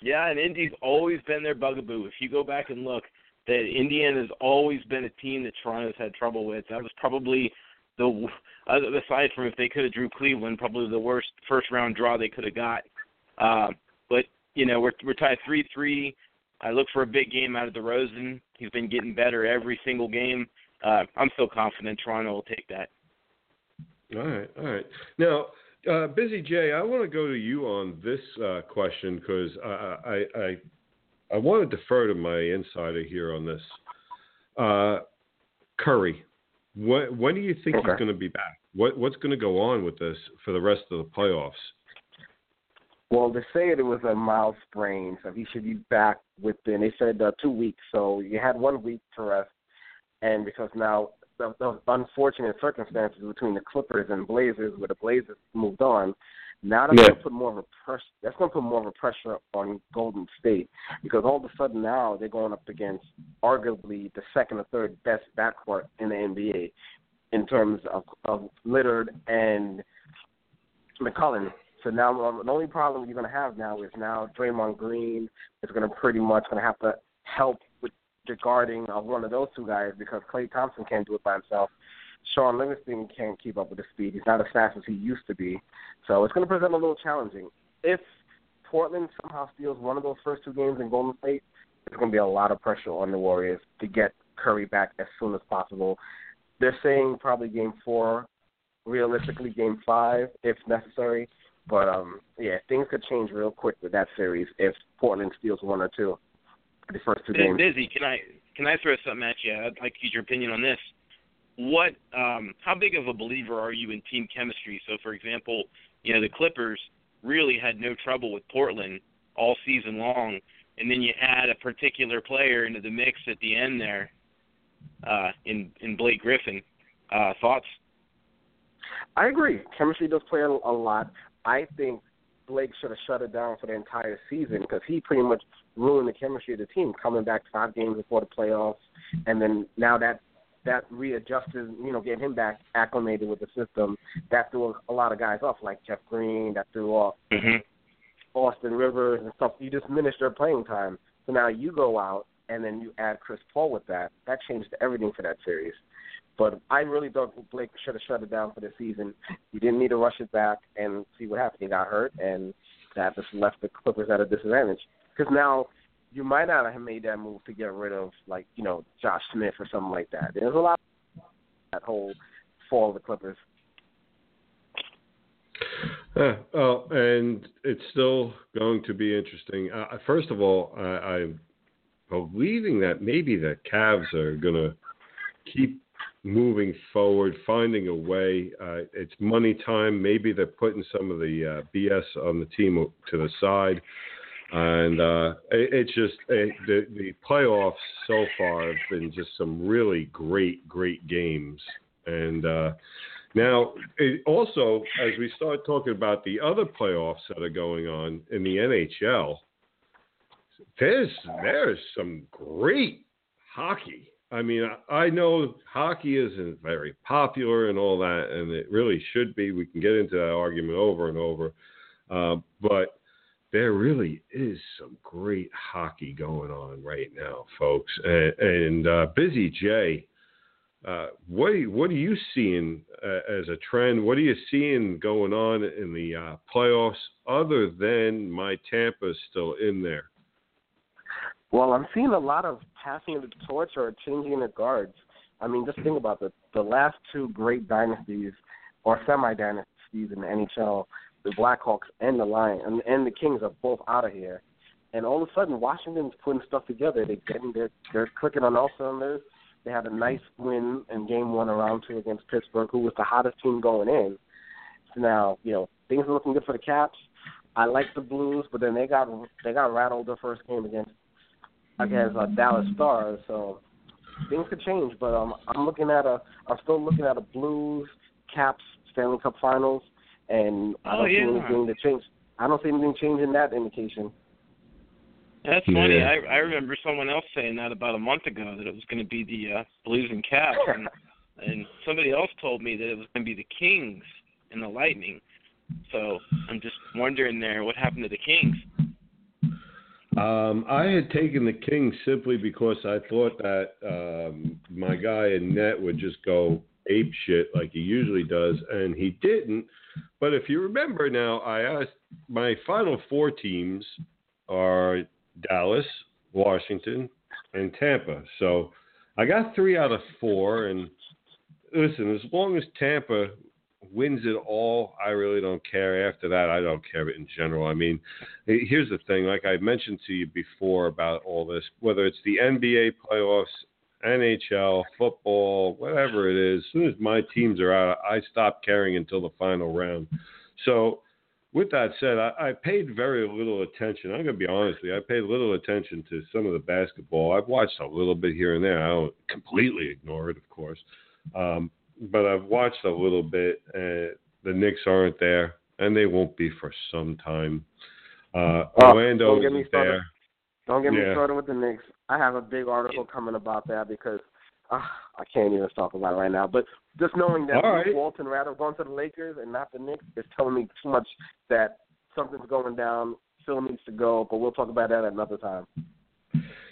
yeah, and Indy's always been their bugaboo. If you go back and look, that Indiana's always been a team that Toronto's had trouble with. That was probably the aside from if they could have drew Cleveland, probably the worst first round draw they could have got. Uh, you know, we're we're tied three three. I look for a big game out of DeRozan. He's been getting better every single game. Uh, I'm still confident Toronto will take that. All right, all right. Now, uh, Busy Jay, I want to go to you on this uh, question because I, I, I I want to defer to my insider here on this. Uh, Curry, when, when do you think Okay. he's going to be back? What what's going to go on with this for the rest of the playoffs? Well, they said it was a mild sprain, so he should be back within. They said uh, two weeks, so you had one week to rest, and because now the, unfortunate circumstances between the Clippers and Blazers, where the Blazers moved on, now that's Yeah. going to put more of a pressure. That's going to put more of a pressure on Golden State because all of a sudden now they're going up against arguably the second or third best backcourt in the NBA in terms of, of Lillard and McCollum. So now um, the only problem you're going to have now is now Draymond Green is going to pretty much going to have to help with the guarding of one of those two guys because Klay Thompson can't do it by himself. Shaun Livingston can't keep up with the speed. He's not as fast as he used to be. So it's going to present a little challenging. If Portland somehow steals one of those first two games in Golden State, there's going to be a lot of pressure on the Warriors to get Curry back as soon as possible. They're saying probably game four, realistically game five if necessary. But um, yeah, things could change real quick with that series if Portland steals one or two the first two games. Busy, can I can I throw something at you? I'd like to get your opinion on this. What um how big of a believer are you in team chemistry? So for example, you know, the Clippers really had no trouble with Portland all season long and then you add a particular player into the mix at the end there uh, in in Blake Griffin. Uh, thoughts? I agree. Chemistry does play a, a lot. I think Blake should have shut it down for the entire season because he pretty much ruined the chemistry of the team, coming back five games before the playoffs, and then now that that readjusted, you know, getting him back acclimated with the system, that threw a lot of guys off, like Jeff Green, that threw off mm-hmm. Austin Rivers and stuff. You just diminished their playing time. So now you go out and then you add Chris Paul with that. That changed everything for that series. But I really thought Blake should have shut it down for the season. You didn't need to rush it back and see what happened. He got hurt, and that just left the Clippers at a disadvantage. Because now you might not have made that move to get rid of, like, you know, Josh Smith or something like that. There's a lot of that whole fall of the Clippers. Yeah, well, and it's still going to be interesting. Uh, first of all, I, I'm believing that maybe the Cavs are going to keep moving forward, finding a way. Uh, it's money time. Maybe they're putting some of the uh, BS on the team to the side. And uh, it, it's just it, the the playoffs so far have been just some really great, great games. And uh, now, it also as we start talking about the other playoffs that are going on in the NHL, there's there's some great hockey I mean, I know hockey isn't very popular and all that, and it really should be. We can get into that argument over and over, uh, but there really is some great hockey going on right now, folks. And, and uh, Busy Jay, uh, what what are you seeing uh, as a trend? What are you seeing going on in the uh, playoffs other than my Tampa still in there? Well, I'm seeing a lot of passing of the torch or changing the guards. I mean, just think about the the last two great dynasties or semi dynasties in the NHL, the Blackhawks and the Lions and, and the Kings are both out of here. And all of a sudden, Washington's putting stuff together. They're getting they're they're clicking on all cylinders. They had a nice win in Game One around two against Pittsburgh, who was the hottest team going in. So now, you know, things are looking good for the Caps. I like the Blues, but then they got they got rattled the first game against against uh, Dallas Stars. So things could change, but um, I'm looking at a I'm still looking at a Blues Caps Stanley Cup Finals, and I oh, don't yeah. see anything to change. I don't see anything changing that indication. That's funny. Yeah. I I remember someone else saying that about a month ago that it was going to be the uh, Blues and Caps, and, [laughs] and somebody else told me that it was going to be the Kings and the Lightning. So I'm just wondering there what happened to the Kings. Um, I had taken the Kings simply because I thought that um, my guy in net would just go ape shit like he usually does, and he didn't. But if you remember now, I asked my final four teams are Dallas, Washington, and Tampa. So I got three out of four. And listen, as long as Tampa wins it all, I really don't care. After that, I don't care But in general. I mean, here's the thing like I mentioned to you before about all this, whether it's the NBA playoffs, NHL, football, whatever it is, as soon as my teams are out, I stop caring until the final round. So, with that said, I, I paid very little attention. I'm going to be honest with you. I paid little attention to some of the basketball. I've watched a little bit here and there. I don't completely ignore it, of course. Um, but I've watched a little bit. Uh, the Knicks aren't there, and they won't be for some time. Uh, Oh, Orlando don't get me is started. there. Don't get me Yeah. started with the Knicks. I have a big article coming about that because uh, I can't even talk about it right now. But just knowing that All right. Walton rather going to the Lakers and not the Knicks is telling me too much that something's going down. Phil needs to go, but we'll talk about that at another time.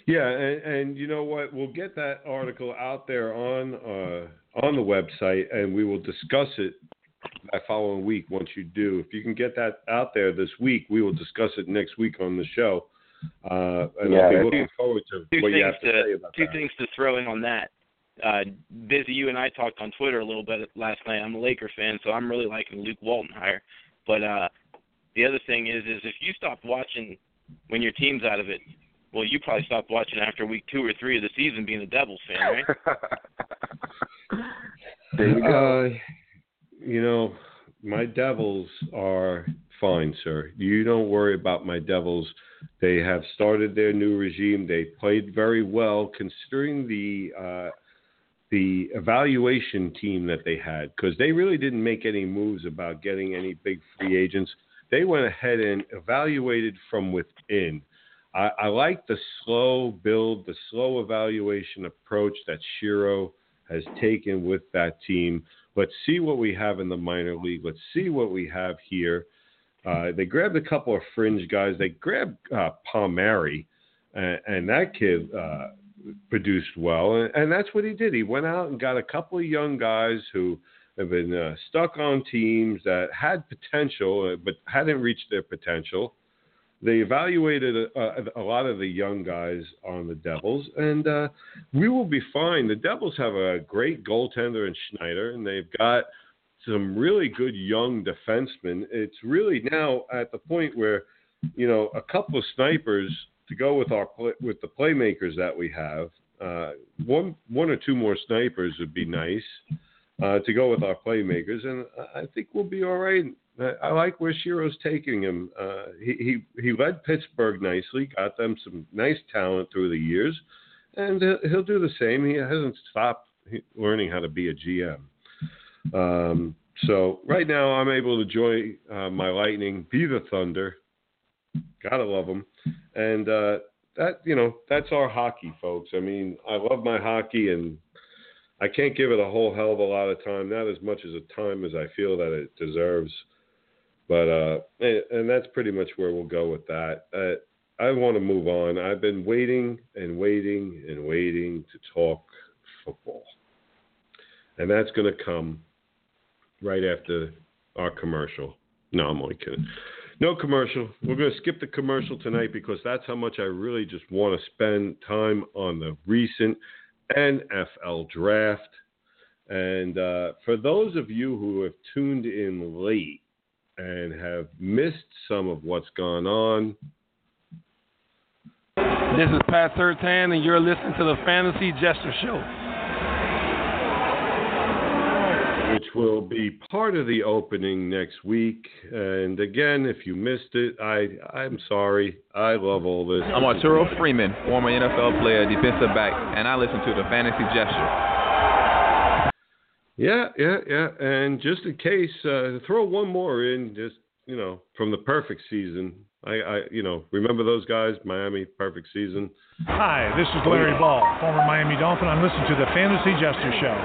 Yeah, and, and you know what? We'll get that article out there on uh, on the website, and we will discuss it that following week. Once you do, if you can get that out there this week, we will discuss it next week on the show. Uh, and Yeah, I'll be looking forward to Two what you have to, to say about two that. things to throw in on that. Uh, Busy, you and I talked on Twitter a little bit last night. I'm a Laker fan, so I'm really liking Luke Walton hire. But uh, the other thing is, is if you stop watching when your team's out of it, well, you probably stopped watching after week two or three of the season, being a Devils fan, right? [laughs] there you go. Uh, you know, my Devils are fine, sir. You don't worry about my Devils. They have started their new regime. They played very well, considering the uh, the evaluation team that they had because they really didn't make any moves about getting any big free agents. They went ahead and evaluated from within. I, I like the slow build, the slow evaluation approach that Shero has taken with that team. Let's see what we have in the minor league. Let's see what we have here. Uh, they grabbed a couple of fringe guys. They grabbed uh, Palmieri, and, and that kid uh, produced well, and, and that's what he did. He went out and got a couple of young guys who have been uh, stuck on teams that had potential uh, but hadn't reached their potential. They evaluated a, a, a lot of the young guys on the Devils, and uh, we will be fine. The Devils have a great goaltender in Schneider, and they've got some really good young defensemen. It's really now at the point where, you know, a couple of snipers to go with our with the playmakers that we have. Uh, one one or two more snipers would be nice uh, to go with our playmakers, and I think we'll be all right. I, like where Shero's taking him. Uh, he, he he led Pittsburgh nicely, got them some nice talent through the years, and he'll do the same. He hasn't stopped learning how to be a GM. Um, so right now, I'm able to enjoy uh, my Lightning, be the Thunder. Gotta love them, and uh, that you know that's our hockey, folks. I mean, I love my hockey, and I can't give it a whole hell of a lot of time, not as much as a time as I feel that it deserves. But uh, and that's pretty much where we'll go with that. Uh, I want to move on. I've been waiting and waiting and waiting to talk football, and that's going to come right after our commercial. No, I'm only kidding. No commercial. We're going to skip the commercial tonight because that's how much I really just want to spend time on the recent NFL draft. And uh, for those of you who have tuned in late and have missed some of what's gone on, this is Pat Surtain, and you're listening to the Fantasy Jester Show which will be part of the opening next week. And again, if you missed it, I I'm sorry. I love all this. I'm Arturo Freeman, former NFL player, defensive back, and I listen to the Fantasy Jester. Yeah, yeah, yeah. And just in case, uh, throw one more in, just you know, from the perfect season. I, I, you know, remember those guys, Miami, perfect season. Hi, this is Larry Ball, former Miami Dolphin. I'm listening to the Fantasy Jester Show.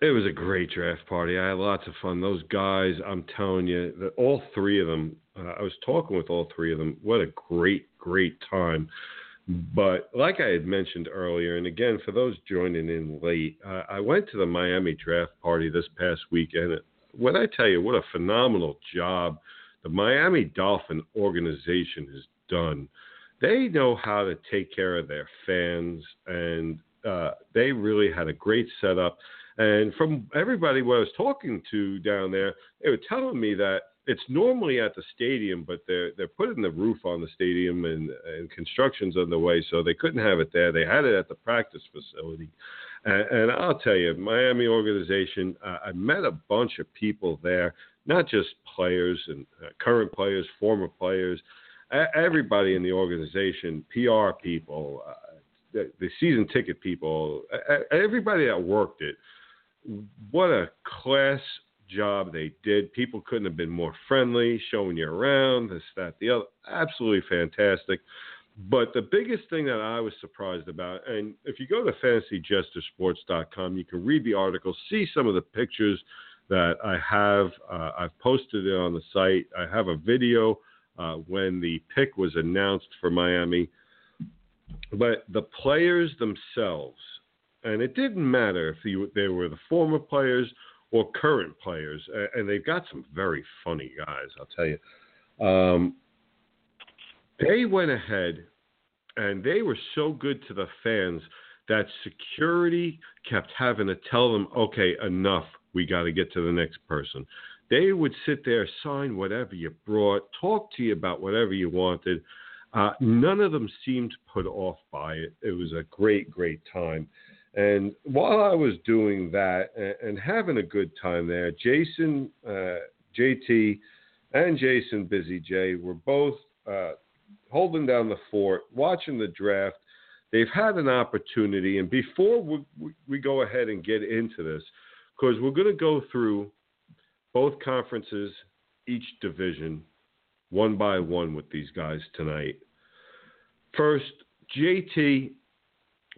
It was a great draft party. I had lots of fun. Those guys, I'm telling you, all three of them. Uh, I was talking with all three of them. What a great, great time. But like I had mentioned earlier, and again for those joining in late, uh, I went to the Miami draft party this past weekend. What I tell you, what a phenomenal job the Miami Dolphin organization has done. They know how to take care of their fans, and uh, they really had a great setup. And from everybody what I was talking to down there, they were telling me that it's normally at the stadium, but they're they're putting the roof on the stadium and, and construction's underway, so they couldn't have it there. They had it at the practice facility. And, and I'll tell you, Miami organization, uh, I met a bunch of people there, not just players and uh, current players, former players, everybody in the organization, PR people, uh, the, the season ticket people, everybody that worked it what a class job they did. People couldn't have been more friendly, showing you around, this, that, the other. Absolutely fantastic. But the biggest thing that I was surprised about, and if you go to fantasyjestersports.com, you can read the article, see some of the pictures that I have. Uh, I've posted it on the site. I have a video uh, when the pick was announced for Miami. But the players themselves, and it didn't matter if they were the former players or current players, and they've got some very funny guys, I'll tell you. Um, they went ahead and they were so good to the fans that security kept having to tell them, okay, enough, we got to get to the next person. They would sit there, sign whatever you brought, talk to you about whatever you wanted. Uh, none of them seemed put off by it. It was a great, great time. And while I was doing that and, and having a good time there, Jason, uh, JT, and Jason Busy J were both uh, holding down the fort, watching the draft. they've had an opportunity. And before we, we, we go ahead and get into this, because we're going to go through both conferences, each division, one by one with these guys tonight. First, JT,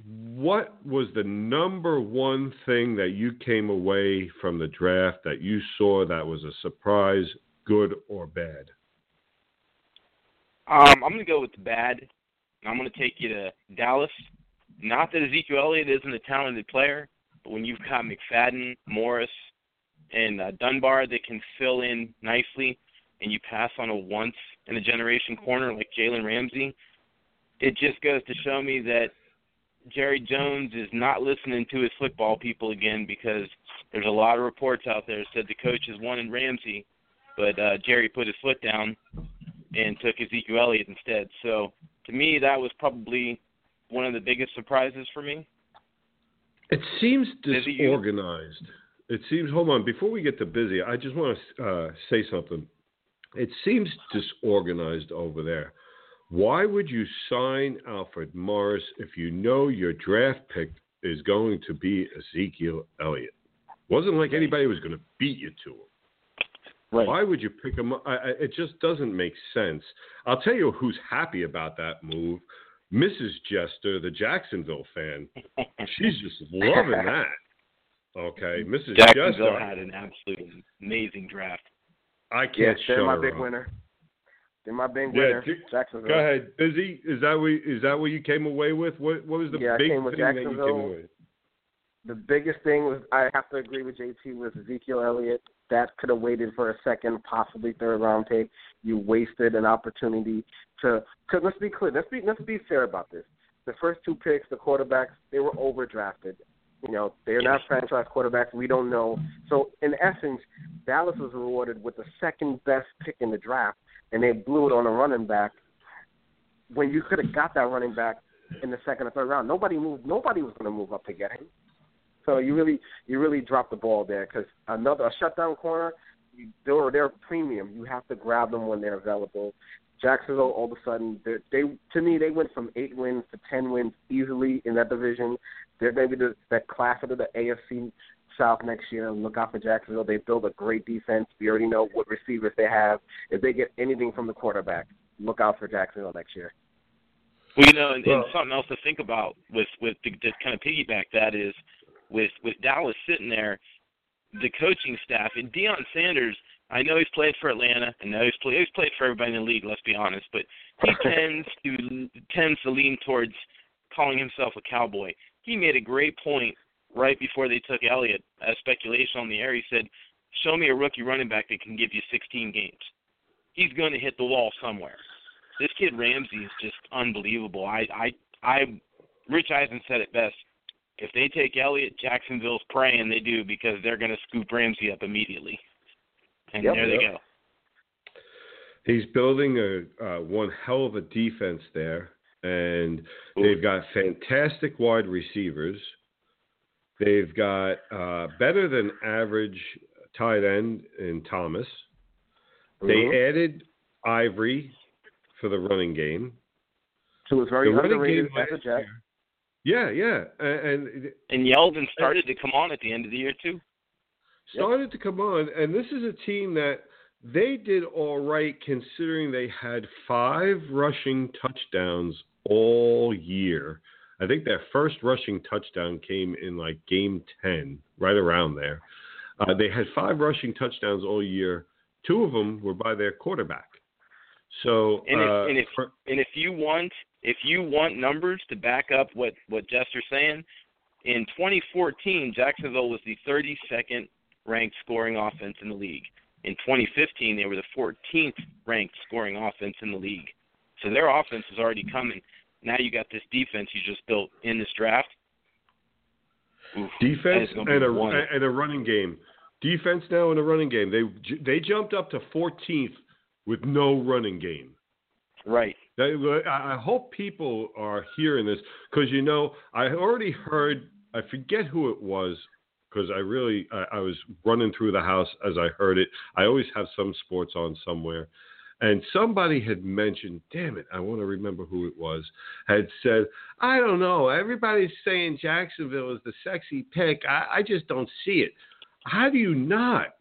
what was the number one thing that you came away from the draft that you saw that was a surprise, good or bad? Um, I'm going to go with the bad. I'm going to take you to Dallas. Not that Ezekiel Elliott isn't a talented player, but when you've got McFadden, Morris, and uh, Dunbar that can fill in nicely, and you pass on a once in a generation corner like Jalen Ramsey, it just goes to show me that Jerry Jones is not listening to his football people again because there's a lot of reports out there that said the coach has wanted Ramsey, but uh, Jerry put his foot down and took Ezekiel Elliott instead. So to me, that was probably one of the biggest surprises for me. It seems disorganized. It seems. Hold on, before we get to busy, I just want to uh, say something. It seems disorganized over there. Why would you sign Alfred Morris if you know your draft pick is going to be Ezekiel Elliott? Wasn't like anybody was going to beat you to him. Right. Why would you pick him up? I, I, it just doesn't make sense. I'll tell you who's happy about that move. Mrs. Jester, the Jacksonville fan. [laughs] She's just loving that. Okay, Mrs. Jacksonville Jester. had an absolutely amazing draft. I can't Yeah, shut they're my her big up. winner. They're my big Yeah, winner. do- Jacksonville. Go ahead, Busy. Is that what is that what you came away with? What what was the Yeah, big thing that you came away? with? The biggest thing was I have to agree with JT with Ezekiel Elliott. That could have waited for a second, possibly third round pick. You wasted an opportunity to. Cause let's be clear. Let's be let's be fair about this. The first two picks, the quarterbacks, they were overdrafted. You know, they're not franchise quarterbacks. We don't know. So in essence, Dallas was rewarded with the second best pick in the draft, and they blew it on a running back. When you could have got that running back in the second or third round, nobody moved. Nobody was going to move up to get him. So you really, you really dropped the ball there because another a shutdown corner, you, they're they're premium. You have to grab them when they're available. Jacksonville, all of a sudden, they to me they went from eight wins to ten wins easily in that division. They're going to the, that class of the AFC South next year. Look out for Jacksonville. They build a great defense. We already know what receivers they have. If they get anything from the quarterback, look out for Jacksonville next year. Well, you know, and, and something else to think about with with to, to kind of piggyback that is with with Dallas sitting there, the coaching staff and Deion Sanders. I know he's played for Atlanta. I know he's played he's played for everybody in the league. Let's be honest, but he [laughs] tends to tends to lean towards calling himself a cowboy. He made a great point right before they took Elliott. As speculation on the air, he said, "Show me a rookie running back that can give you 16 games. He's going to hit the wall somewhere." This kid Ramsey is just unbelievable. I I I Rich Eisen said it best. If they take Elliott, Jacksonville's praying they do because they're going to scoop Ramsey up immediately. And Yep, there they yep. go. He's building a uh, one hell of a defense there, and they've got fantastic wide receivers. They've got uh, better than average tight end in Thomas. They Mhm. added Ivory for the running game. So it was very the underrated game as a last year- Yeah, yeah, and, and And Yeldon started to come on at the end of the year too. started to come on, and this is a team that they did all right considering they had five rushing touchdowns all year. I think their first rushing touchdown came in like game 10, right around there. Uh, they had five rushing touchdowns all year. Two of them were by their quarterback. So, And if, uh, and if for- and if you want if you want numbers to back up what what Jester's saying, in 2014 Jacksonville was the 32nd ranked scoring offense in the league. In 2015 they were the 14th ranked scoring offense in the league. So their offense is already coming. Now you got this defense you just built in this draft. Oof, defense is gonna be and a one. and a running game. Defense now and a running game. They they jumped up to 14th with no running game. Right. I I hope people are hearing this because you know I already heard. I forget who it was because I really I, I was running through the house as I heard it. I always have some sports on somewhere, And somebody had mentioned, damn it, I want to remember who it was, had said, I don't know, everybody's saying Jacksonville is the sexy pick. I, I just don't see it. How do you not?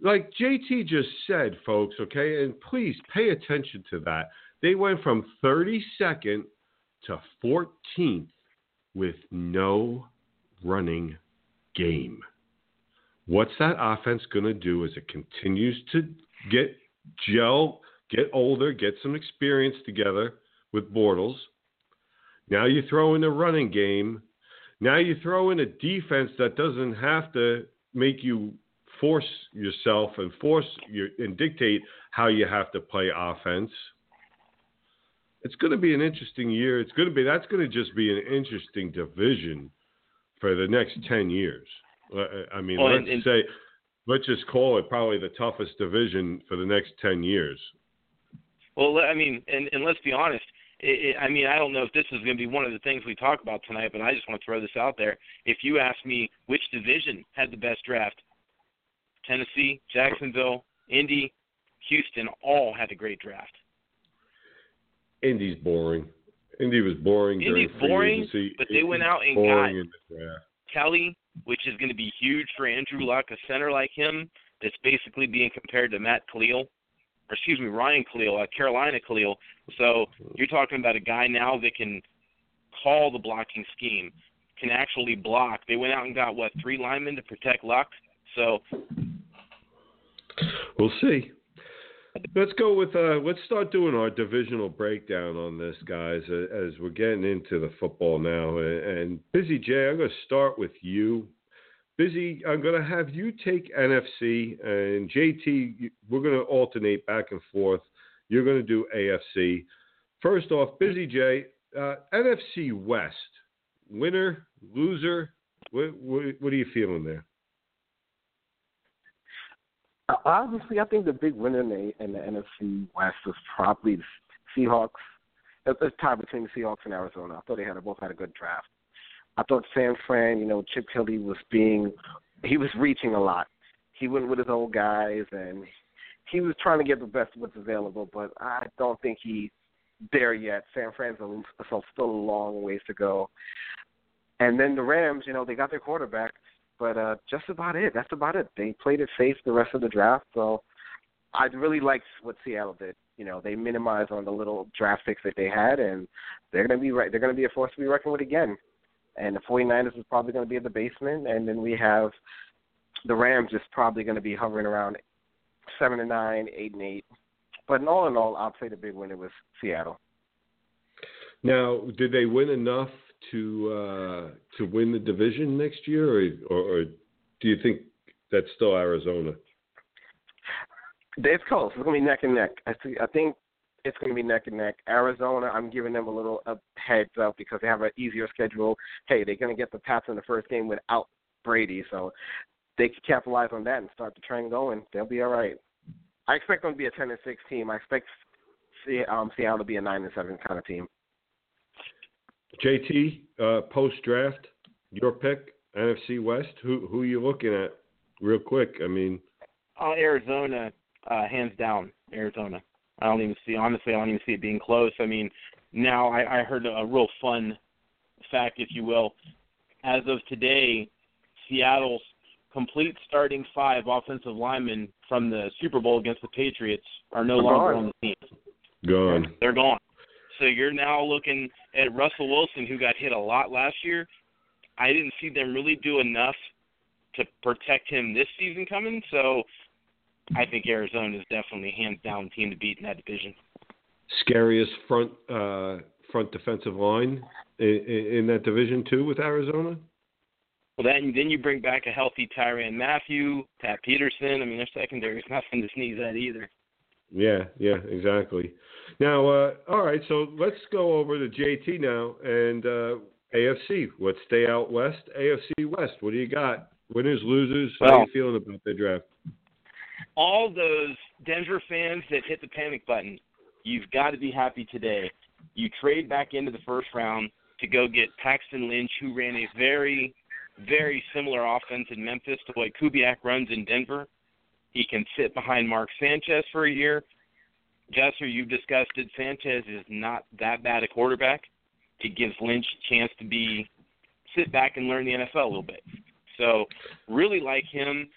Like JT just said, folks, okay, and please pay attention to that. They went from 32nd to 14th with no running game. What's that offense going to do as it continues to get gel, get older, get some experience together with Bortles? Now you throw in a running game. Now you throw in a defense that doesn't have to make you force yourself and force your and dictate how you have to play offense. It's going to be an interesting year. It's going to be that's going to just be an interesting division for the next ten years. Uh, I mean, Well, let's and- and- say, let's just call it probably the toughest division for the next ten years. Well, I mean, and and let's be honest. It, it, I mean, I don't know if this is going to be one of the things we talk about tonight, but I just want to throw this out there. If you ask me which division had the best draft, Tennessee, Jacksonville, Indy, Houston, all had a great draft. Indy's boring. Indy was boring Indy's boring, agency. but they went out and got in the draft. Kelly, which is going to be huge for Andrew Luck, a center like him that's basically being compared to Matt Kalil, or excuse me, Ryan Kalil, uh, Carolina Kalil. So you're talking about a guy now that can call the blocking scheme, can actually block. They went out and got what three linemen to protect Luck. So We'll see. Let's go with uh, let's start doing our divisional breakdown on this, guys, as we're getting into the football now. And, and Busy Jay, I'm going to start with you. Busy, I'm going to have you take NFC, and JT, we're going to alternate back and forth. You're going to do AFC. First off, Busy Jay, uh, NFC West, winner, loser. What, what, what are you feeling there? Obviously, I think the big winner in the, in the NFC West was probably the Seahawks. It's a tie between the Seahawks and Arizona. I thought they had both had a good draft. I thought San Fran, you know, Chip Kelly was being, he was reaching a lot. He went with his old guys and he was trying to get the best of what's available, but I don't think he's there yet. San Fran's a, so still a long ways to go. And then the Rams, you know, they got their quarterback, but uh just about it. That's about it. They played it safe the rest of the draft, so I really liked what Seattle did. You know, they minimized on the little draft picks that they had, and they're going to be right. They're going to be a force to be reckoned with again. And the 49ers is probably going to be in the basement, and then we have the Rams is probably going to be hovering around seven and nine, eight and eight. But in all in all, I'd say the big winner was Seattle. Now, did they win enough to uh, to win the division next year, or, or, or do you think that's still Arizona? It's close. It's to be neck and neck. I see. I think it's to be neck and neck. Arizona, I'm giving them a little a heads up because they have an easier schedule. Hey, they're to get the Pats in the first game without Brady, so they can capitalize on that and start the trend going. They'll be all right. I expect them to be a 10 and 6 team. I expect um, Seattle to be a 9 and 7 kind of team. JT, uh, post draft, your pick, NFC West. Who who are you looking at, real quick? I mean, uh, Arizona, uh, hands down, Arizona. I don't even see honestly. I don't even see it being close. I mean, now I, I heard a real fun fact, if you will. As of today, Seattle's complete starting five offensive linemen from the Super Bowl against the Patriots are no They're longer gone. on the team. gone. They're gone. So you're now looking at Russell Wilson, who got hit a lot last year. I didn't see them really do enough to protect him this season coming. So I think Arizona is definitely hands down team to beat in that division. Scariest front uh, front defensive line in, in, that division too with Arizona. Well, then then you bring back a healthy Tyrann Mathieu, Pat Peterson. I mean, their secondary is nothing to sneeze at either. Yeah, yeah, exactly. Now, uh, all right, so let's go over to JT now and uh, AFC. Let's stay out west. AFC West. What do you got? Winners, losers. How Well- you feeling about the draft? all those Denver fans that hit the panic button, you've got to be happy today. You trade back into the first round to go get Paxton Lynch, who ran a very, very similar offense in Memphis to what Kubiak runs in Denver. He can sit behind Mark Sanchez for a year. Jester, you've discussed it. Sanchez is not that bad a quarterback. It gives Lynch a chance to be sit back and learn the NFL a little bit. So really like him.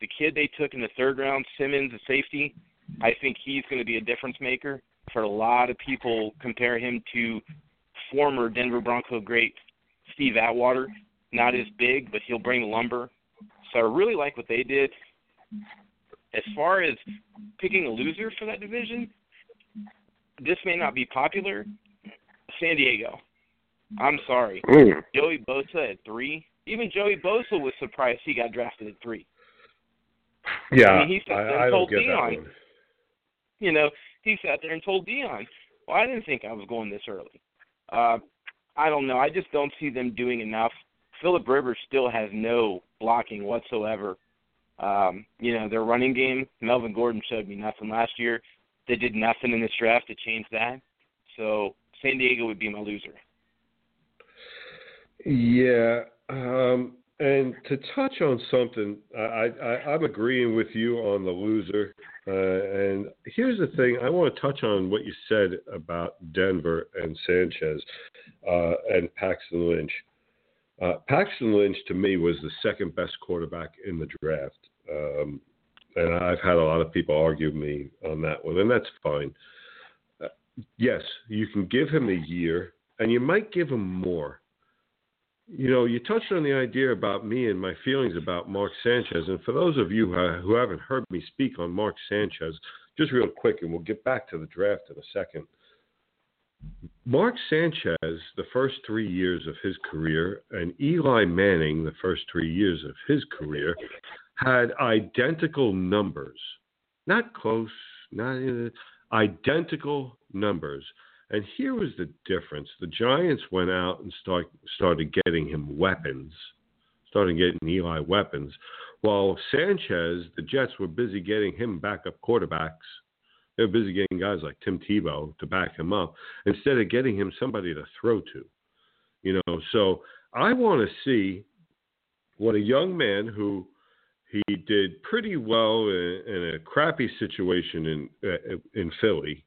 The kid they took in the third round, Simmons, a safety, I think he's going to be a difference maker. For a lot of people, compare him to former Denver Bronco great Steve Atwater. Not as big, but he'll bring lumber. So I really like what they did. As far as picking a loser for that division, this may not be popular. San Diego. I'm sorry. Mm. Joey Bosa at three. Even Joey Bosa was surprised he got drafted at three. Yeah, I mean, he sat there and I, I told don't get Deion. You know, he sat there and told Deion, "Well, I didn't think I was going this early." Uh, I don't know. I just don't see them doing enough. Philip Rivers still has no blocking whatsoever. Um, you know, their running game, Melvin Gordon showed me nothing last year. They did nothing in this draft to change that. So San Diego would be my loser. Yeah, um, and to touch on something, I, I, I'm agreeing with you on the loser. Uh, and here's the thing: I want to touch on what you said about Denver and Sanchez uh, and Paxton Lynch. Uh, Paxton Lynch to me was the second best quarterback in the draft, um, and I've had a lot of people argue me on that one, and that's fine. Uh, yes, you can give him a year, and you might give him more. You know, you touched on the idea about me and my feelings about Mark Sanchez. And for those of you who haven't heard me speak on Mark Sanchez, just real quick, and we'll get back to the draft in a second. Mark Sanchez, the first three years of his career, and Eli Manning, the first three years of his career, had identical numbers. Not close, not uh, identical numbers. And here was the difference. The Giants went out and start, started getting him weapons, started getting Eli weapons, while Sanchez, the Jets were busy getting him backup quarterbacks. They were busy getting guys like Tim Tebow to back him up instead of getting him somebody to throw to. You know, so I want to see what a young man who he did pretty well in, in a crappy situation in uh, in Philly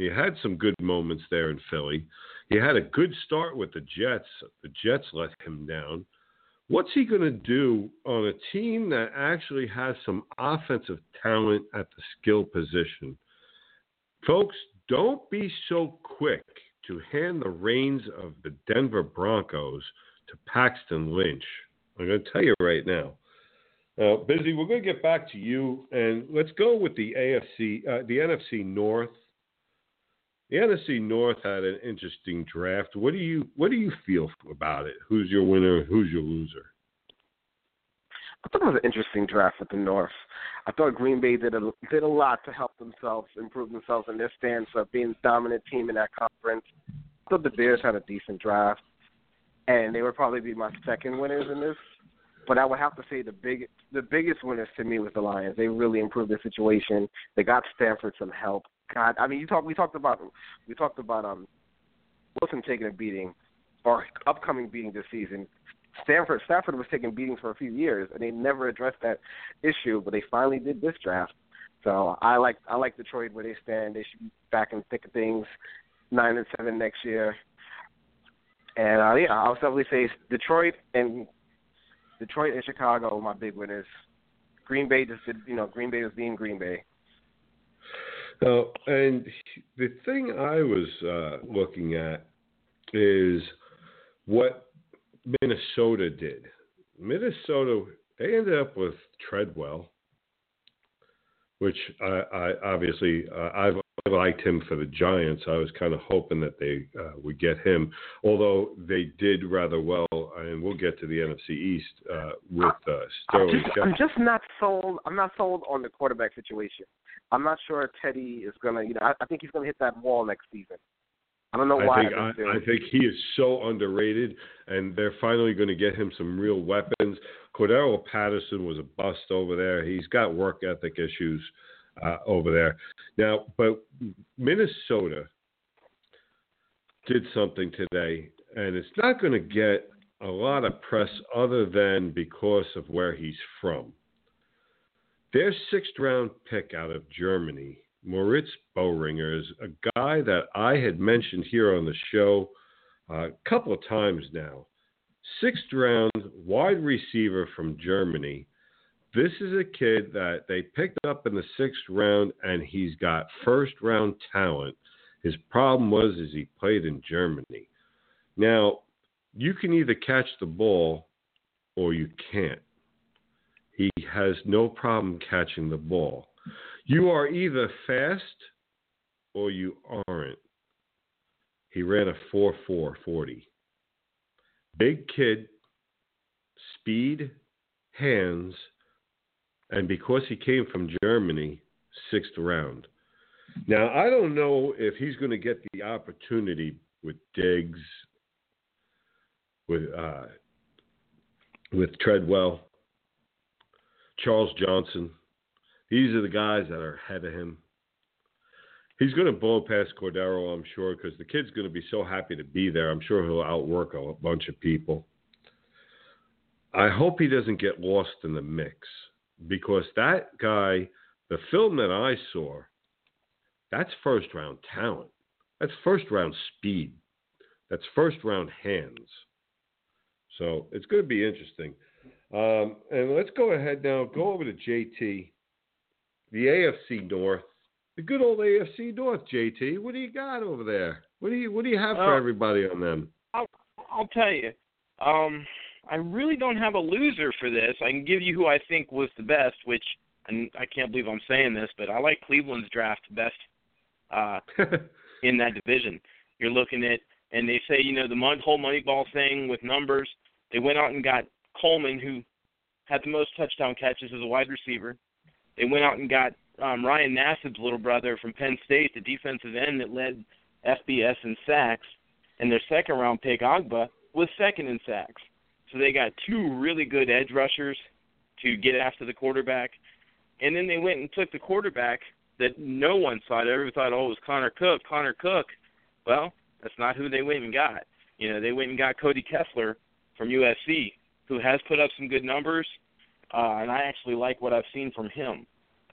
he had some good moments there in Philly. He had a good start with the Jets. The Jets let him down. What's he going to do on a team that actually has some offensive talent at the skill position? Folks, don't be so quick to hand the reins of the Denver Broncos to Paxton Lynch. I'm going to tell you right now. Uh, Busy, we're going to get back to you, and let's go with the AFC, uh, the NFC North. The NFC North had an interesting draft. What do you what do you feel about it? Who's your winner? Who's your loser? I thought it was an interesting draft at the North. I thought Green Bay did a did a lot to help themselves improve themselves in their stance of being the dominant team in that conference. I thought the Bears had a decent draft, and they would probably be my second winners in this. But I would have to say the big the biggest winners to me was the Lions. They really improved their situation. They got Stanford some help. God, I mean, you talk. We talked about we talked about um Wilson taking a beating or upcoming beating this season. Stanford Stafford was taking beatings for a few years, and they never addressed that issue. But they finally did this draft. So I like I like Detroit where they stand. They should be back in thick of things, nine and seven next year. And uh, yeah, I'll definitely say Detroit and Detroit and Chicago are my big winners. Green Bay just did, you know, Green Bay was being Green Bay. Oh, and the thing I was uh, looking at is what Minnesota did. Minnesota, they ended up with Treadwell, which I, I obviously uh, I've I liked him for the Giants. I was kind of hoping that they uh, would get him, although they did rather well. And we'll get to the NFC East uh, with uh, I'm just, I'm just not sold. I'm not sold on the quarterback situation. I'm not sure Teddy is gonna. You know, I, I think he's gonna hit that wall next season. I don't know why. I think I, I think he is so underrated, and they're finally going to get him some real weapons. Cordarrelle Patterson was a bust over there. He's got work ethic issues uh, over there now, but Minnesota did something today, and it's not going to get a lot of press other than because of where he's from. Their sixth round pick out of Germany Moritz Boehringer is a guy that I had mentioned here on the show uh, a couple of times now. Sixth round wide receiver from Germany. This is a kid that they picked up in the sixth round, and he's got first round talent. His problem was is he played in Germany. Now, you can either catch the ball or you can't. He has no problem catching the ball. You are either fast or you aren't. He ran a 4 4 40. Big kid, speed, hands, and because he came from Germany, sixth round. Now, I don't know if he's going to get the opportunity with Diggs, with uh, with Treadwell, Charles Johnson. These are the guys that are ahead of him. He's going to blow past Cordarrelle, I'm sure, because the kid's going to be so happy to be there. I'm sure he'll outwork a bunch of people. I hope he doesn't get lost in the mix because that guy, the film that I saw, that's first round talent. That's first round speed. That's first round hands. So it's going to be interesting. Um, and let's go ahead now, go over to JT, the AFC North, the good old AFC North. JT, what do you got over there? What do you What do you have for Uh, everybody on them? I'll, I'll tell you. Um, I really don't have a loser for this. I can give you who I think was the best, which and I can't believe I'm saying this, but I like Cleveland's draft best uh, [laughs] in that division. You're looking at, and they say, you know, the whole Moneyball thing with numbers. They went out and got Coleman, who had the most touchdown catches as a wide receiver. They went out and got um, Ryan Nassib's little brother from Penn State, the defensive end that led FBS in sacks, and their second round pick Ogbah was second in sacks. So they got two really good edge rushers to get after the quarterback, and then they went and took the quarterback that no one thought. Everybody thought, oh, it was Connor Cook. Connor Cook. Well, that's not who they went and got. You know, they went and got Cody Kessler from USC, who has put up some good numbers, uh, and I actually like what I've seen from him.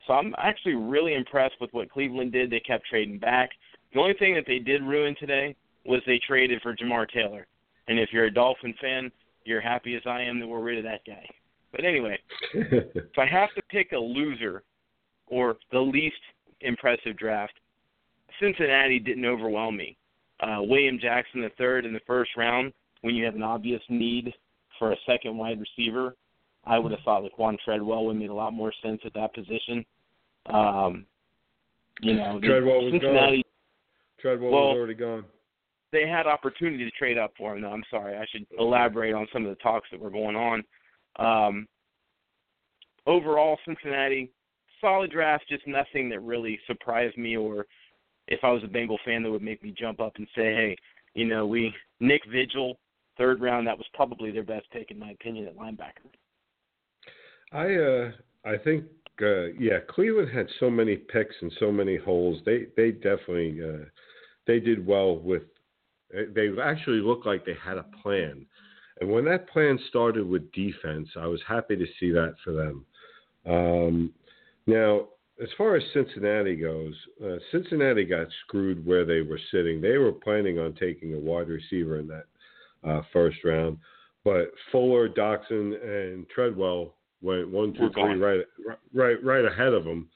So I'm actually really impressed with what Cleveland did. They kept trading back. The only thing that they did ruin today was they traded for Jamar Taylor. And if you're a Dolphin fan, you're happy as I am that we're rid of that guy. But anyway, [laughs] if I have to pick a loser or the least impressive draft, Cincinnati didn't overwhelm me. Uh, William Jackson the third in the first round, when you have an obvious need for a second wide receiver, I would have thought Laquon Treadwell would made a lot more sense at that position. Um, you know, Treadwell was Cincinnati gone. Treadwell Well, was already gone. they had opportunity to trade up for him. I'm sorry. I should elaborate on some of the talks that were going on. Um, overall, Cincinnati, solid draft, just nothing that really surprised me or if I was a Bengal fan that would make me jump up and say, hey, you know, we Nick Vigil, third round, that was probably their best pick in my opinion at linebacker. I uh I think uh yeah, Cleveland had so many picks and so many holes. They they definitely uh they did well with they actually looked like they had a plan. And when that plan started with defense, I was happy to see that for them. Um now as far as Cincinnati goes, uh, Cincinnati got screwed where they were sitting. They were planning on taking a wide receiver in that uh, first round, but Fuller, Doctson, and Treadwell went one, two, three, right, right, right ahead of them.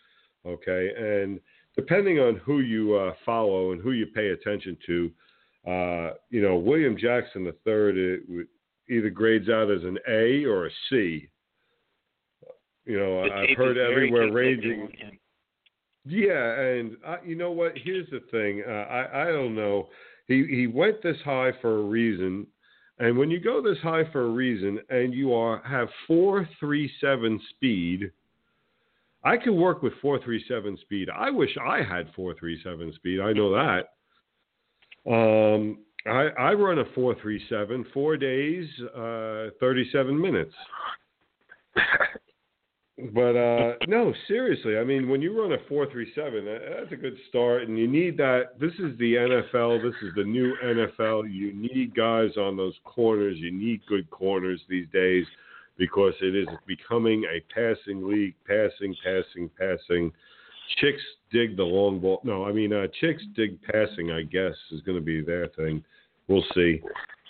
Okay, and depending on who you uh, follow and who you pay attention to, uh, you know, William Jackson the third either grades out as an A or a C. You know, The I've heard everywhere ranging. Yeah, and uh, you know what? Here's the thing. Uh, I I don't know. He he went this high for a reason, and when you go this high for a reason, and you are have four three seven speed, I can work with four three seven speed. I wish I had four three seven speed. I know that. Um, I I run a four three seven, four days, uh, thirty seven minutes. [laughs] But uh, no, seriously. I mean, when you run a four-three-seven, that's a good start, and you need that. This is the NFL. This is the new NFL. You need guys on those corners. You need good corners these days because it is becoming a passing league. Passing, passing, passing. chicks dig the long ball. No, I mean uh, chicks dig passing. I guess is going to be their thing. We'll see.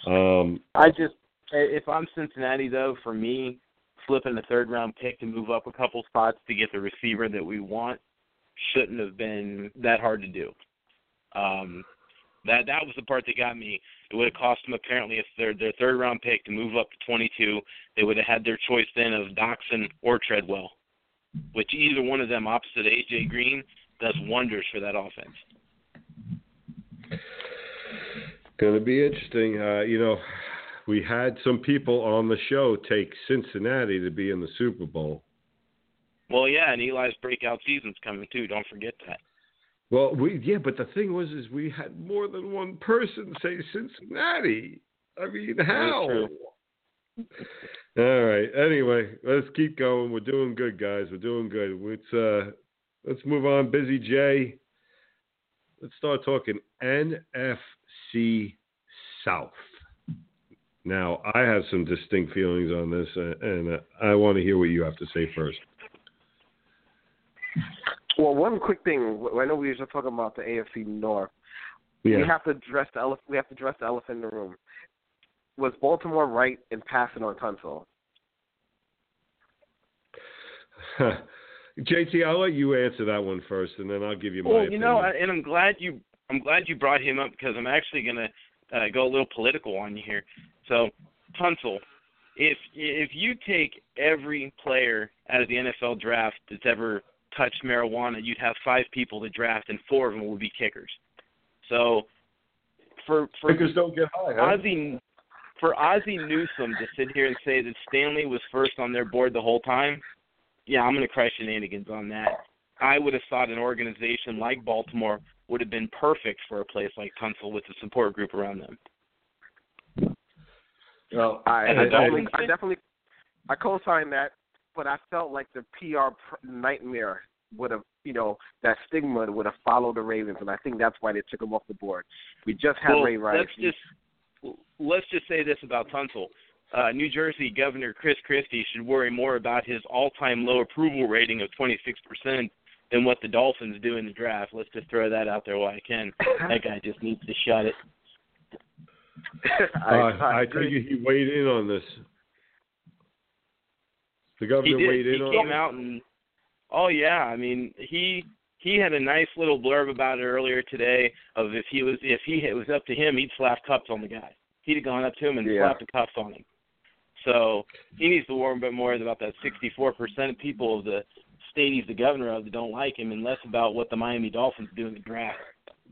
Um, I just, if I'm Cincinnati though, for me, flipping the third round pick to move up a couple spots to get the receiver that we want shouldn't have been that hard to do. Um, that that was the part that got me. It would have cost them apparently if their their third round pick to move up to 22. They would have had their choice then of Doctson or Treadwell, which either one of them opposite AJ Green does wonders for that offense. Going to be interesting. Uh, you know, we had some people on the show take Cincinnati to be in the Super Bowl. Well, yeah, and Eli's breakout season's coming too. Don't forget that. Well, we yeah, but the thing was, is we had more than one person say Cincinnati. I mean, how? All right. Anyway, let's keep going. We're doing good, guys. We're doing good. Let's uh, let's move on. Busy Jay. Let's start talking NFC South. Now, I have some distinct feelings on this, uh, and uh, I want to hear what you have to say first. Well, one quick thing. I know we were just talking about the AFC North. Yeah. We have to address the elephant. We have to address the elephant in the room. Was Baltimore right in passing on Tunsil? [laughs] JT, I'll let you answer that one first, and then I'll give you my. Well, you opinion. know, and I'm glad you I'm glad you brought him up because I'm actually gonna uh, go a little political on you here. So, Tunsil, if if you take every player out of the NFL draft that's ever touched marijuana, you'd have five people to draft, and four of them would be kickers. So, for for Kickers don't get high, huh? Ozzie for Ozzie Newsome to sit here and say that Stanley was first on their board the whole time, yeah, I'm going to cry shenanigans on that. I would have thought an organization like Baltimore would have been perfect for a place like Tunsil with the support group around them. Well, I, I definitely, I definitely, I co-sign that, but I felt like the PR pr- nightmare would have, you know, that stigma would have followed the Ravens, and I think that's why they took him off the board. We just had well, Ray Rice. let's just let's just say this about Tunsil. Uh, New Jersey Governor Chris Christie should worry more about his all-time low approval rating of 26% than what the Dolphins do in the draft. Let's just throw that out there while I can. [laughs] That guy just needs to shut it. [laughs] I, uh, I I he weighed in on this. The He governor did. weighed He in on came it. out and oh yeah, I mean he he had a nice little blurb about it earlier today of if he was if he it was up to him he'd slap cups on the guy. He'd have gone up to him and Yeah. slapped the cuffs on him. So he needs to worry a bit more about that 64% of people of the state he's the governor of that don't like him, and less about what the Miami Dolphins do in the draft.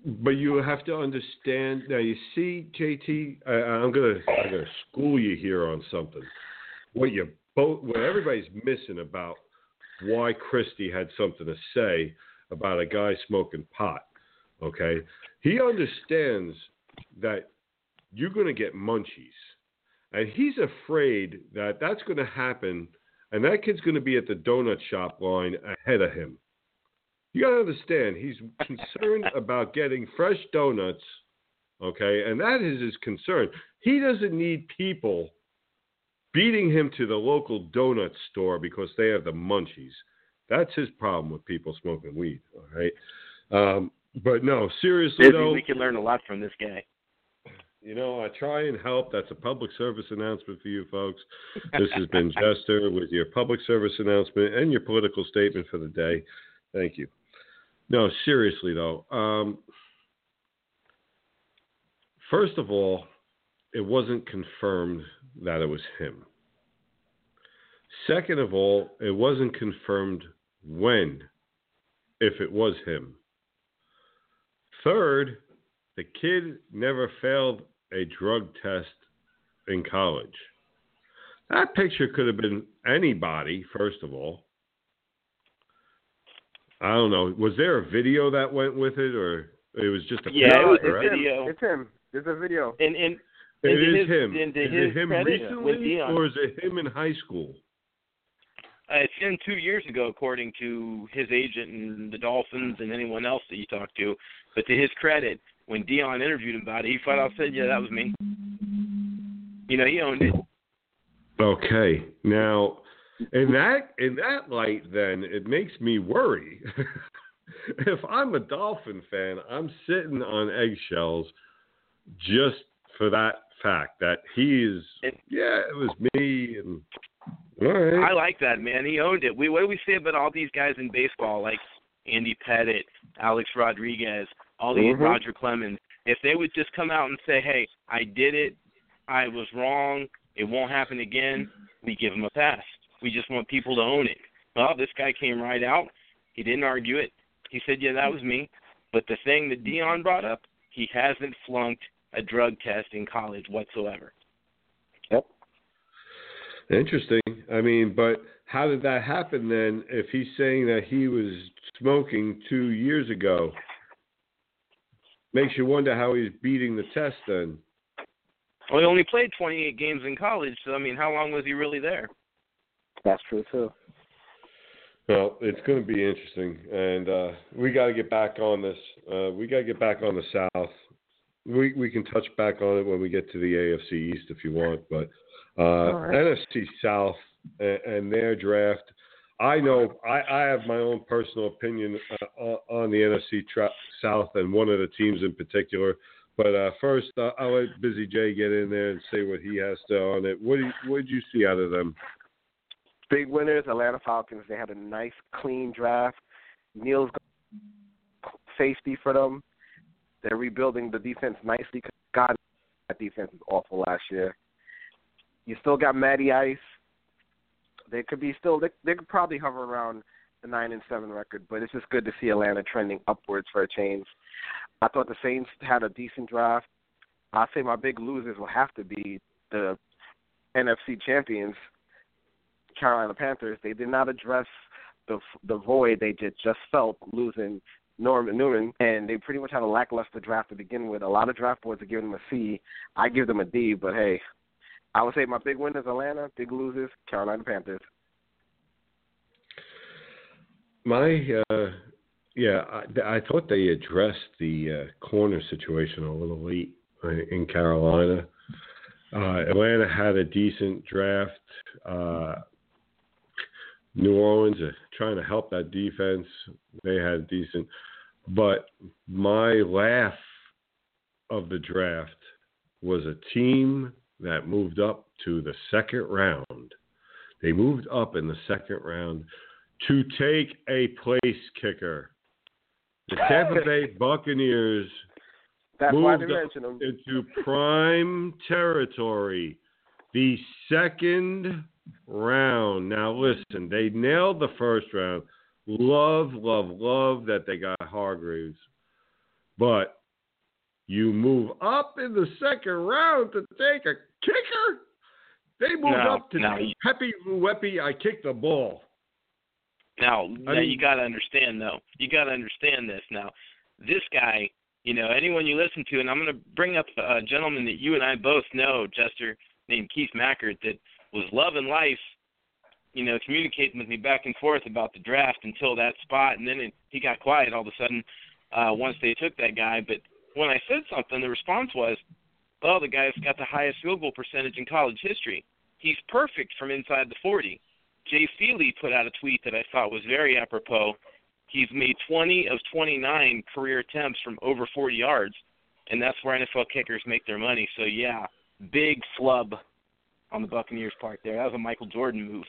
But you have to understand. Now you see, JT, I, I'm gonna I'm gonna school you here on something. What you both, what everybody's missing about why Christie had something to say about a guy smoking pot. Okay, he understands that you're gonna get munchies, and he's afraid that that's gonna happen, and that kid's gonna be at the donut shop line ahead of him. You got to understand, he's concerned [laughs] about getting fresh donuts, okay, and that is his concern. He doesn't need people beating him to the local donut store because they have the munchies. That's his problem with people smoking weed, all right? Um, but no, seriously Busy, though, we can learn a lot from this guy. you know, I try and help. That's a public service announcement for you folks. This has been [laughs] Jester with your public service announcement and your political statement for the day. Thank you. No, seriously though. Um, first of all, it wasn't confirmed that it was him. Second of all, it wasn't confirmed when, if it was him. Third, the kid never failed a drug test in college. That picture could have been anybody, first of all. I don't know. Was there a video that went with it, or it was just a Yeah, it picture? was a correct? video. It's him. It's a video. And and and to is his- him. and Is his it him recently, or is it him in high school? Uh, it's been two years ago, according to his agent and the Dolphins and anyone else that you talked to. But to his credit, when Deion interviewed him about it, he flat out said, "Yeah, that was me." You know, he owned it. Okay. Now, in that in that light, then it makes me worry [laughs] if I'm a Dolphin fan, I'm sitting on eggshells just for that fact that he's yeah, it was me and right. I like that man. He owned it. We what do we say about all these guys in baseball like Andy Pettitte, Alex Rodriguez, all these Mhm. Roger Clemens? If they would just come out and say, "Hey, I did it. I was wrong. It won't happen again," we give them a pass. We just want people to own it. Well, this guy came right out. He didn't argue it. He said, "Yeah, that was me." But the thing that Deion brought up, he hasn't flunked a drug test in college whatsoever. Yep. Interesting. I mean, but how did that happen then if he's saying that he was smoking two years ago? Makes you wonder how he's beating the test then. Well, he only played 28 games in college, so I mean, how long was he really there? That's true too. Well, it's going to be interesting, and uh, we got to get back on this. Uh, we got to get back on the South. We we can touch back on it when we get to the AFC East if you want, but uh, right. NFC South and, and their draft. I know I, I have my own personal opinion uh, on- on the NFC tra- South and one of the teams in particular. But uh, first, uh, I'll let Busy Jay get in there and say what he has to on it. What do you, what did you see out of them? Big winners, Atlanta Falcons. They had a nice, clean draft. Neal's safety for them. They're rebuilding the defense nicely. God, that defense was awful last year. You still got Matty Ice. They could be still. They, they could probably hover around the nine and seven record, but it's just good to see Atlanta trending upwards for a change. I thought the Saints had a decent draft. I say my big losers will have to be the NFC champions, Carolina Panthers. They did not address the the void they did just felt losing Norman Newman, and they pretty much had a lackluster draft to begin with. A lot of draft boards are giving them a C. I give them a D, but hey, I would say my big winners Atlanta, big losers Carolina Panthers. My, uh, yeah, I, I thought they addressed the uh, corner situation a little late uh, in Carolina. Uh, Atlanta had a decent draft. Uh, New Orleans are trying to help that defense. They had decent, but my laugh of the draft was a team that moved up to the second round. They moved up in the second round to take a place kicker. The Tampa Bay Buccaneers That's moved up into prime territory. The second round. Now listen, they nailed the first round. Love, love, love that they got Hargreaves. But you move up in the second round to take a kicker. They moved No, up to no, Pepe Luepi. I kicked the ball. Now, now mean- you got to understand though. You got to understand this now. This guy, you know, anyone you listen to, and I'm going to bring up a gentleman that you and I both know, Jester, named Keith Mackert, that was loving life. You know, communicating with me back and forth about the draft until that spot, and then it, he got quiet all of a sudden uh, once they took that guy. But when I said something, the response was, "Oh, the guy's got the highest field goal percentage in college history. He's perfect from inside the 40." Jay Feely put out a tweet that I thought was very apropos. He's made 20 of 29 career attempts from over 40 yards, and that's where NFL kickers make their money. So yeah, big flub on the Buccaneers' part there. That was a Michael Jordan move.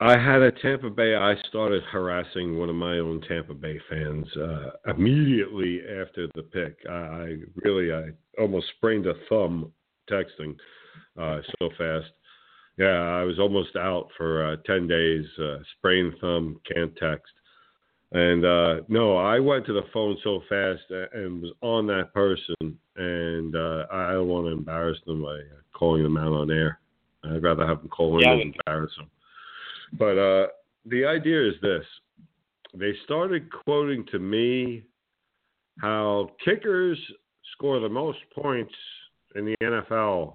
I had a Tampa Bay. I started harassing one of my own Tampa Bay fans uh, immediately after the pick. I, I really, I almost sprained a thumb texting uh, so fast. Yeah, I was almost out for uh, ten days. Uh, sprained thumb, can't text. And uh, no, I went to the phone so fast and was on that person, and uh, I don't want to embarrass them by calling them out on air. I'd rather have them call Yeah, than embarrass them. But uh, the idea is this: they started quoting to me how kickers score the most points in the NFL.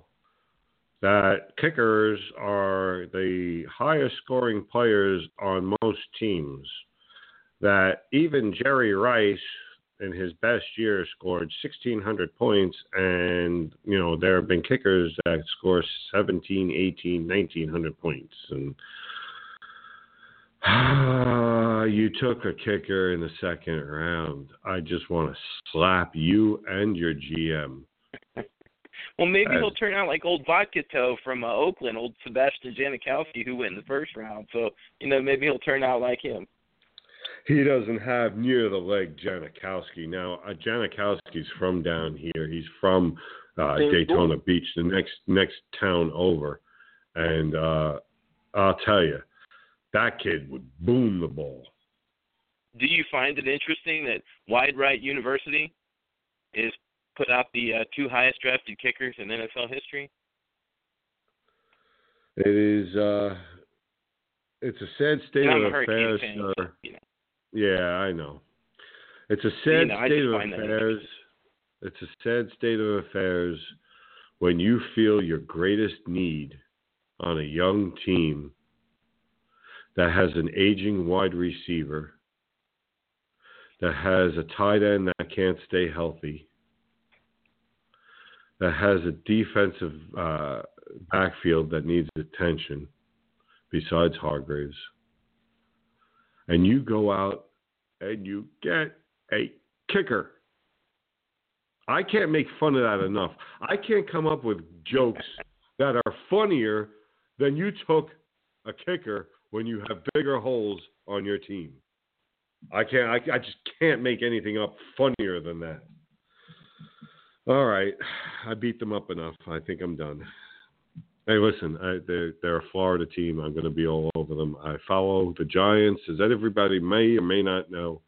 That kickers are the highest scoring players on most teams. That even Jerry Rice in his best year scored 1600 points and you know there have been kickers that score 17 18 1900 points and [sighs] you took a kicker in the second round. I just want to slap you and your GM. Well, maybe As- he'll turn out like old Vodka Toe from uh, Oakland, old Sebastian Janikowski, who went in the first round. So, you know, maybe he'll turn out like him. He doesn't have near the leg Janikowski. Now, uh, Janikowski's from down here. He's from uh, Daytona. Beach, the next next town over. And uh, I'll tell you, that kid would boom the ball. Do you find it interesting that Wide Right University is put out the uh, two highest drafted kickers in NFL history? It is. Uh, it's a sad state of affairs, fan, sir. so, you know. Yeah, I know. It's a You sad know, state of affairs. It's a sad state of affairs when you feel your greatest need on a young team that has an aging wide receiver, that has a tight end that can't stay healthy, that has a defensive uh, backfield that needs attention besides Hargreaves. And you go out and you get a kicker. I can't make fun of that enough. I can't come up with jokes that are funnier than you took a kicker when you have bigger holes on your team. I can't. I, I just can't make anything up funnier than that. All right, I beat them up enough. I think I'm done. Hey, listen, I, they're, they're a Florida team. I'm going to be all over them. I follow the Giants, as everybody may or may not know.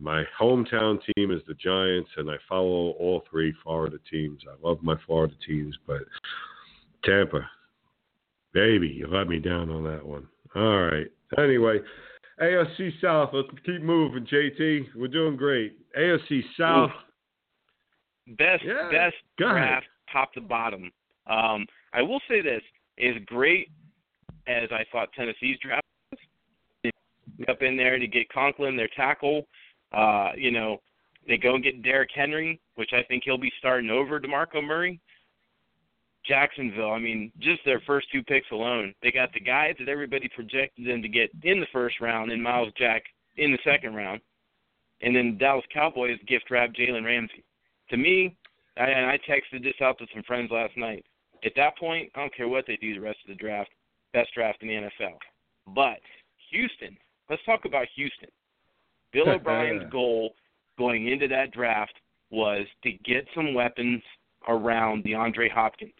My hometown team is the Giants, and I follow all three Florida teams. I love my Florida teams, but Tampa, baby, you let me down on that one. All right. Anyway, AFC South, let's keep moving, JT. We're doing great. AFC South. Best Yeah, best draft top to bottom. Um, I will say this is great as I thought Tennessee's draft was. Up in there to get Conklin, their tackle. Uh, you know, they go and get Derrick Henry, which I think he'll be starting over DeMarco Murray. Jacksonville, I mean, just their first two picks alone, they got the guys that everybody projected them to get in the first round, and Myles Jack in the second round, and then Dallas Cowboys gift wrap Jalen Ramsey. To me, I, and I texted this out to some friends last night. At that point, I don't care what they do the rest of the draft. Best draft in the NFL. But Houston, let's talk about Houston. Bill [laughs] oh, O'Brien's goal going into that draft was to get some weapons around DeAndre Hopkins.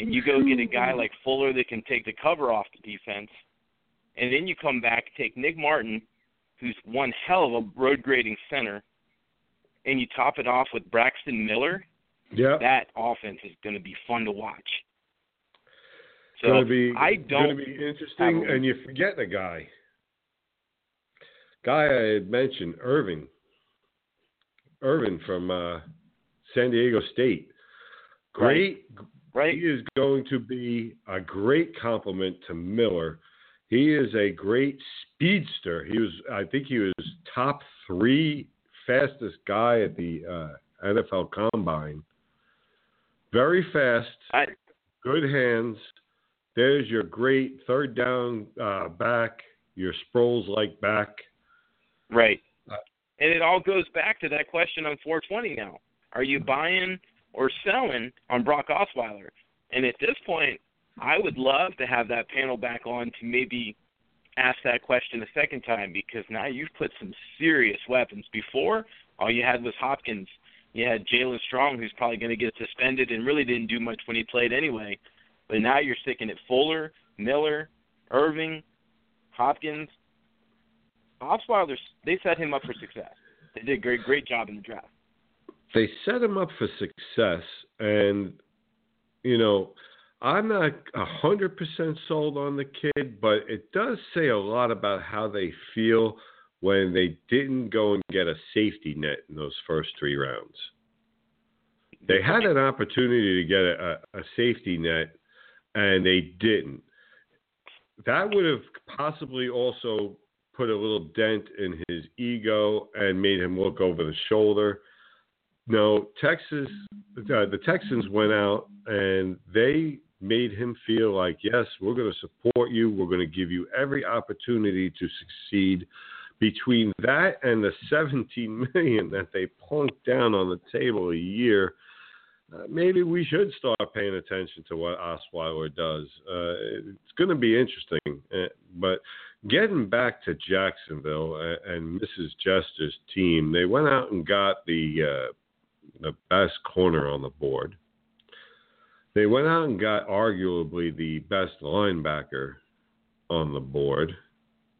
And you go get a guy like [laughs] Fuller that can take the cover off the defense. And then you come back, take Nick Martin, who's one hell of a road grading center, and you top it off with Braxton Miller. Yeah. That offense is going to be fun to watch. So gonna be, I don't Gonna be interesting, and you forget a guy. Guy I had mentioned, Irving. Ervin from uh, San Diego State. Great. Right. He is going to be a great complement to Miller. He is a great speedster. He was, I think, he was top three fastest guy at the uh, NFL Combine. Very fast, I, good hands. There's your great third down uh, back, your Sproles like back. Right. Uh, And it all goes back to that question on 420 now. Are you buying or selling on Brock Osweiler? And at this point, I would love to have that panel back on to maybe ask that question a second time because now you've put some serious weapons. Before, all you had was Hopkins. You had Jaelen Strong, who's probably going to get suspended and really didn't do much when he played anyway. But now you're sticking at Fuller, Miller, Irving, Hopkins. Osweiler, they set him up for success. They did a great, great job in the draft. They set him up for success, and you know, I'm not a hundred percent sold on the kid, but it does say a lot about how they feel when they didn't go and get a safety net in those first three rounds. They had an opportunity to get a, a safety net, and they didn't. That would have possibly also put a little dent in his ego and made him look over the shoulder. No, Texas, uh, the Texans went out and they made him feel like, yes, we're going to support you. We're going to give you every opportunity to succeed. Between that and the 17 million that they plunk down on the table a year, uh, maybe we should start paying attention to what Osweiler does. Uh, it's going to be interesting. Uh, but getting back to Jacksonville and, and Mrs. Jester's team, they went out and got the uh, the best corner on the board. They went out and got arguably the best linebacker on the board.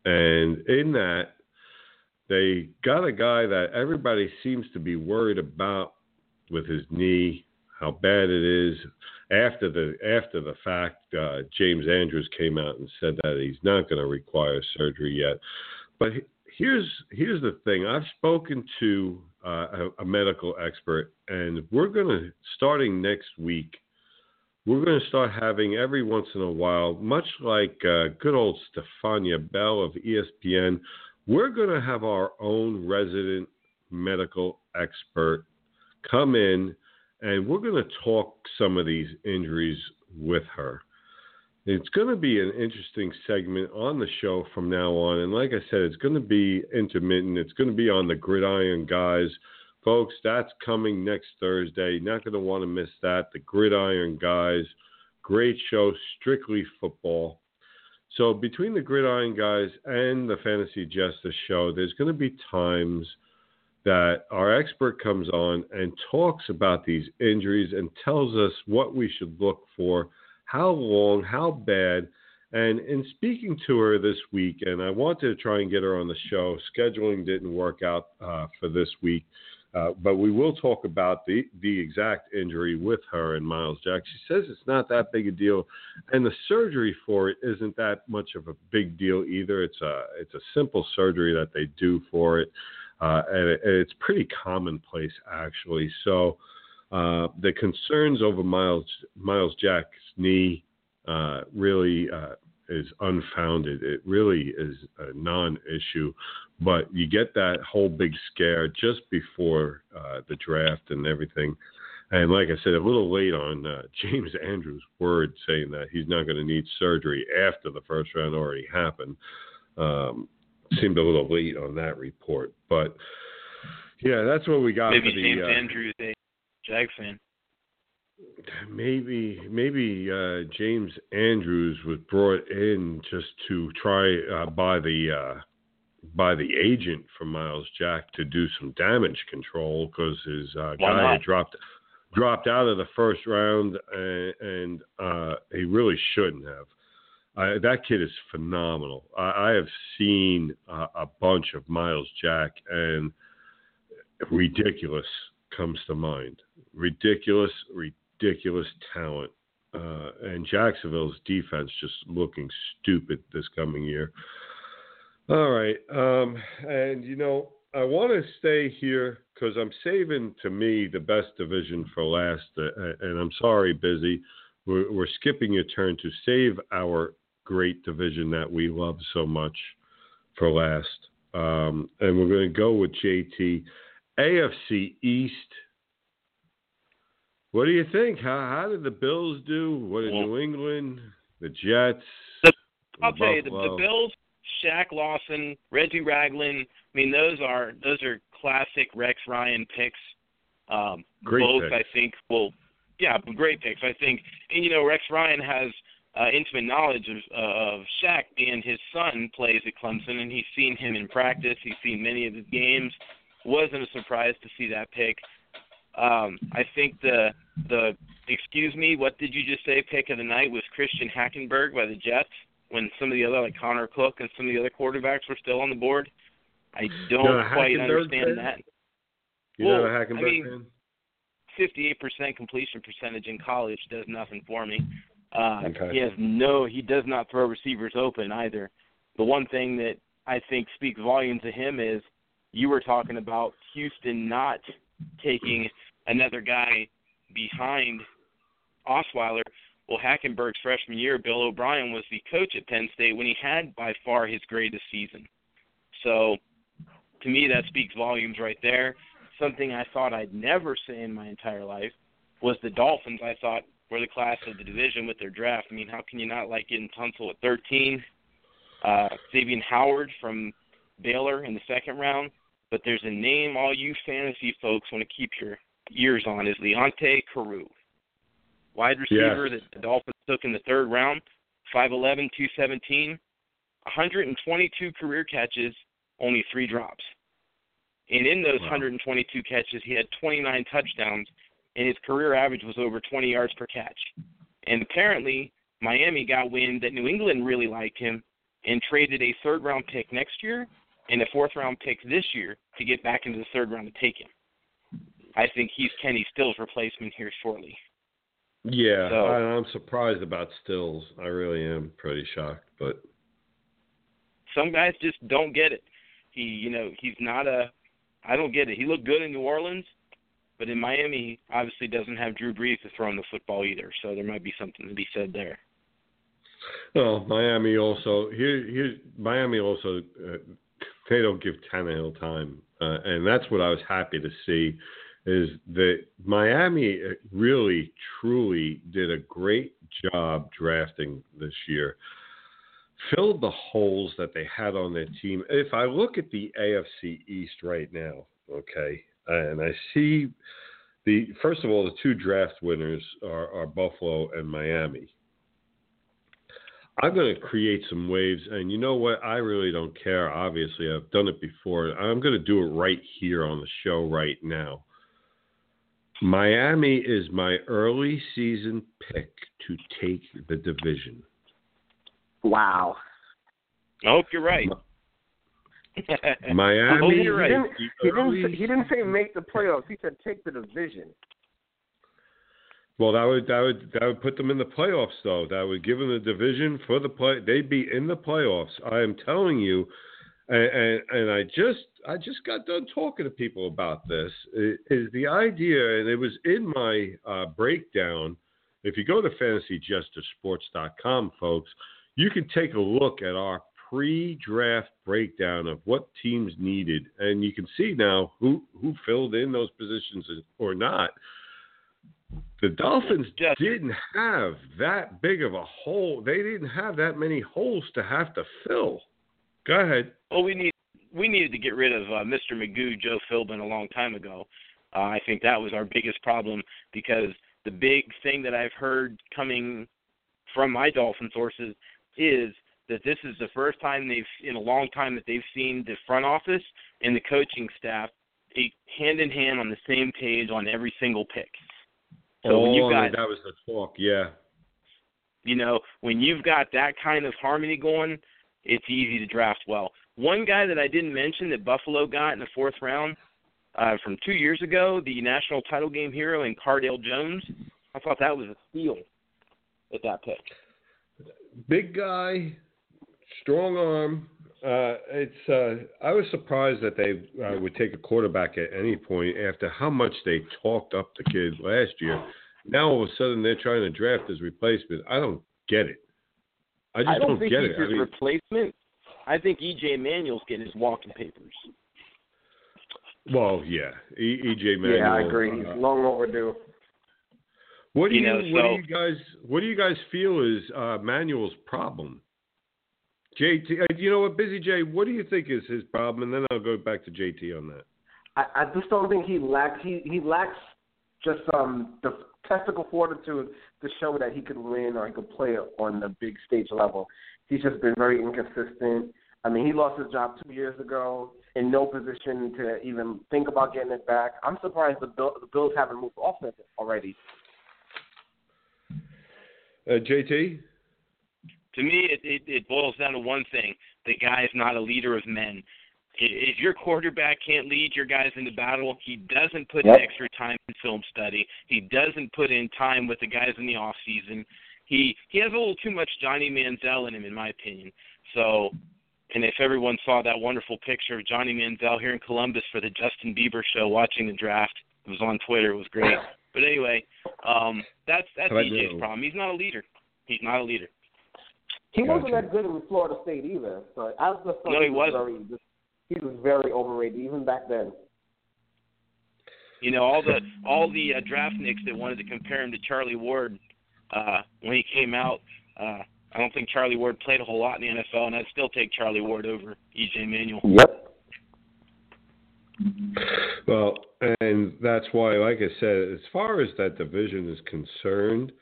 And in that, they got a guy that everybody seems to be worried about with his knee, how bad it is. After the after the fact, uh, James Andrews came out and said that he's not going to require surgery yet. But here's here's the thing. I've spoken to uh, a, a medical expert, and we're going to starting next week. We're going to start having every once in a while, much like uh, good old Stephania Bell of ESPN. We're going to have our own resident medical expert come in, and we're going to talk some of these injuries with her. It's going to be an interesting segment on the show from now on. And like I said, it's going to be intermittent. It's going to be on the Gridiron Guys. Folks, that's coming next Thursday. Not going to want to miss that. The Gridiron Guys. Great show, strictly football. So between the Gridiron Guys and the Fantasy Jester show, there's going to be times that our expert comes on and talks about these injuries and tells us what we should look for how long, how bad. And in speaking to her this week, and I wanted to try and get her on the show, scheduling didn't work out uh, for this week. Uh, but we will talk about the, the exact injury with her and Myles Jack. She says it's not that big a deal, and the surgery for it isn't that much of a big deal either. It's a it's a simple surgery that they do for it, uh, and, it, and it's pretty commonplace actually. So uh, the concerns over Miles Myles Jack's knee uh, really uh, is unfounded. It really is a non-issue, but you get that whole big scare just before uh, the draft and everything. And like I said, a little late on uh, [laughs] James Andrews' word saying that he's not going to need surgery after the first round already happened. Um, seemed a little late on that report, but yeah, that's what we got. Maybe for the, James uh, Andrews, a Jag fan. Maybe maybe uh, James Andrews was brought in just to try uh, by the uh, by the agent for Myles Jack to do some damage control because his uh, guy had dropped dropped out of the first round and, and uh, he really shouldn't have. Uh, that kid is phenomenal. I, I have seen uh, a bunch of Myles Jack and ridiculous comes to mind. Ridiculous, ridiculous talent. Uh, and Jacksonville's defense just looking stupid this coming year. All right. Um, and, you know, I want to stay here because I'm saving, to me, the best division for last. Uh, and I'm sorry, Busy. We're, we're skipping your turn to save our great division that we love so much for last. Um, and we're going to go with JT. AFC East. What do you think? How, how did the Bills do? What did Well- New England? The Jets? The- I'll tell you, the, the Bills, Shaq Lawson, Reggie Ragland. I mean, those are those are classic Rex Ryan picks. Um, Great both. I think, will yeah, great picks. I think, and you know, Rex Ryan has uh, intimate knowledge of uh, of Shaq, being his son plays at Clemson, and he's seen him in practice. He's seen many of his games. Wasn't a surprise to see that pick. Um, I think the the excuse me, what did you just say? Pick of the night was Christian Hackenberg by the Jets when some of the other like Connor Cook and some of the other quarterbacks were still on the board. I don't quite understand that. You're not Well, a Hackenberg I mean, fan? Fifty-eight percent completion percentage in college does nothing for me. Uh, Okay. He has no. He does not throw receivers open either. The one thing that I think speaks volumes to him is you were talking about Houston not taking another guy behind Osweiler. Well, Hackenberg's freshman year, Bill O'Brien was the coach at Penn State when he had by far his greatest season. So, to me, that speaks volumes right there. Something I thought I'd never say in my entire life was the Dolphins. I thought were the class of the division with their draft. I mean, how can you not like getting Tunsil at 13? Uh, Xavier Howard from Baylor in the second round. But there's a name all you fantasy folks want to keep your ears on is Leonte Carroo, wide receiver Yes. that the Dolphins took in the third round, 5'11", 217, 122 career catches, only three drops. And in those Wow. 122 catches, he had 29 touchdowns, and his career average was over 20 yards per catch. And apparently, Miami got wind that New England really liked him and traded a third round pick next year and a fourth round pick this year to get back into the third round to take him. I think he's Kenny Stills' replacement here shortly. Yeah, So- I, I'm surprised about Stills. I really am pretty shocked, but Some guys just don't get it. He, you know, he's not a. I don't get it. He looked good in New Orleans, but in Miami, he obviously doesn't have Drew Brees to throw him the football either. So there might be something to be said there. well, Miami also here. Here, Miami also uh, they don't give Tannehill time, uh, and that's what I was happy to see. Is that Miami uh, really truly did a great job drafting this year. Filled the holes that they had on their team. If I look at the AFC East right now, okay, and I see the first of all the two draft winners are, are Buffalo and Miami. I'm going to create some waves, and you know what? I really don't care. Obviously, I've done it before. I'm going to do it right here on the show right now. Miami is my early season pick to take the division. Wow. I hope you're right. [laughs] Miami. I He you're right. didn't, he, didn't he didn't say make the playoffs. He said take the division. Well, that would that would that would put them in the playoffs, though. That would give them the division for the play. They'd be in the playoffs. I am telling you, and and, and I just I just got done talking to people about this. Is the idea, and it was in my uh, breakdown. If you go to FantasyJesterSports.com, folks, you can take a look at our pre-draft breakdown of what teams needed, and you can see now who who filled in those positions or not. The Dolphins Just- didn't have that big of a hole. They didn't have that many holes to have to fill. Go ahead. Well, we need we needed to get rid of uh, Mr. Magoo, Joe Philbin, a long time ago. Uh, I think that was our biggest problem because the big thing that I've heard coming from my Dolphin sources is that this is the first time they've in a long time that they've seen the front office and the coaching staff be hand in hand on the same page on every single pick. So when oh, you've got that was the talk. Yeah. you know, when you've got that kind of harmony going, it's easy to draft well. One guy that I didn't mention that Buffalo got in the fourth round uh, from two years ago, the national title game hero in Cardale Jones, I thought that was a steal at that pick. Big guy, strong arm. Uh, it's. Uh, I was surprised that they uh, would take a quarterback at any point after how much they talked up the kid last year. Now all of a sudden they're trying to draft his replacement. I don't get it. I just I don't, think get he's it. I his mean, replacement. I think EJ Manuel's getting his walking papers. well, yeah, e- EJ Manuel. yeah, I agree. He's uh, long overdue. What do You you, know, what do you guys what do you guys feel is uh, Manuel's problem? JT, uh, you know what, Busy J, what do you think is his problem? And then I'll go back to JT on that. I, I just don't think he lacks. He he lacks just um the testicle fortitude to show that he could win or he could play on the big stage level. He's just been very inconsistent. I mean, he lost his job two years ago in no position to even think about getting it back. I'm surprised the, Bill, the Bills haven't moved off of it already. Uh, JT? To me, it, it, it boils down to one thing: the guy is not a leader of men. I- If your quarterback can't lead your guys into battle, he doesn't put Yep. in extra time in film study. He doesn't put in time with the guys in the off season. He he has a little too much Johnny Manziel in him, in my opinion. So, and if everyone saw that wonderful picture of Johnny Manziel here in Columbus for the Justin Bieber show, watching the draft, it was on Twitter. It was great. But anyway, um, that's that's I EJ's problem. He's not a leader. He's not a leader. He wasn't that good with Florida State either. So I was just No, he was wasn't. very he was very overrated even back then. You know, all the all the uh, draft nicks that wanted to compare him to Charlie Ward uh, when he came out. Uh, I don't think Charlie Ward played a whole lot in the NFL, and I'd still take Charlie Ward over EJ Manuel. Yep. Well, and that's why, like I said, as far as that division is concerned,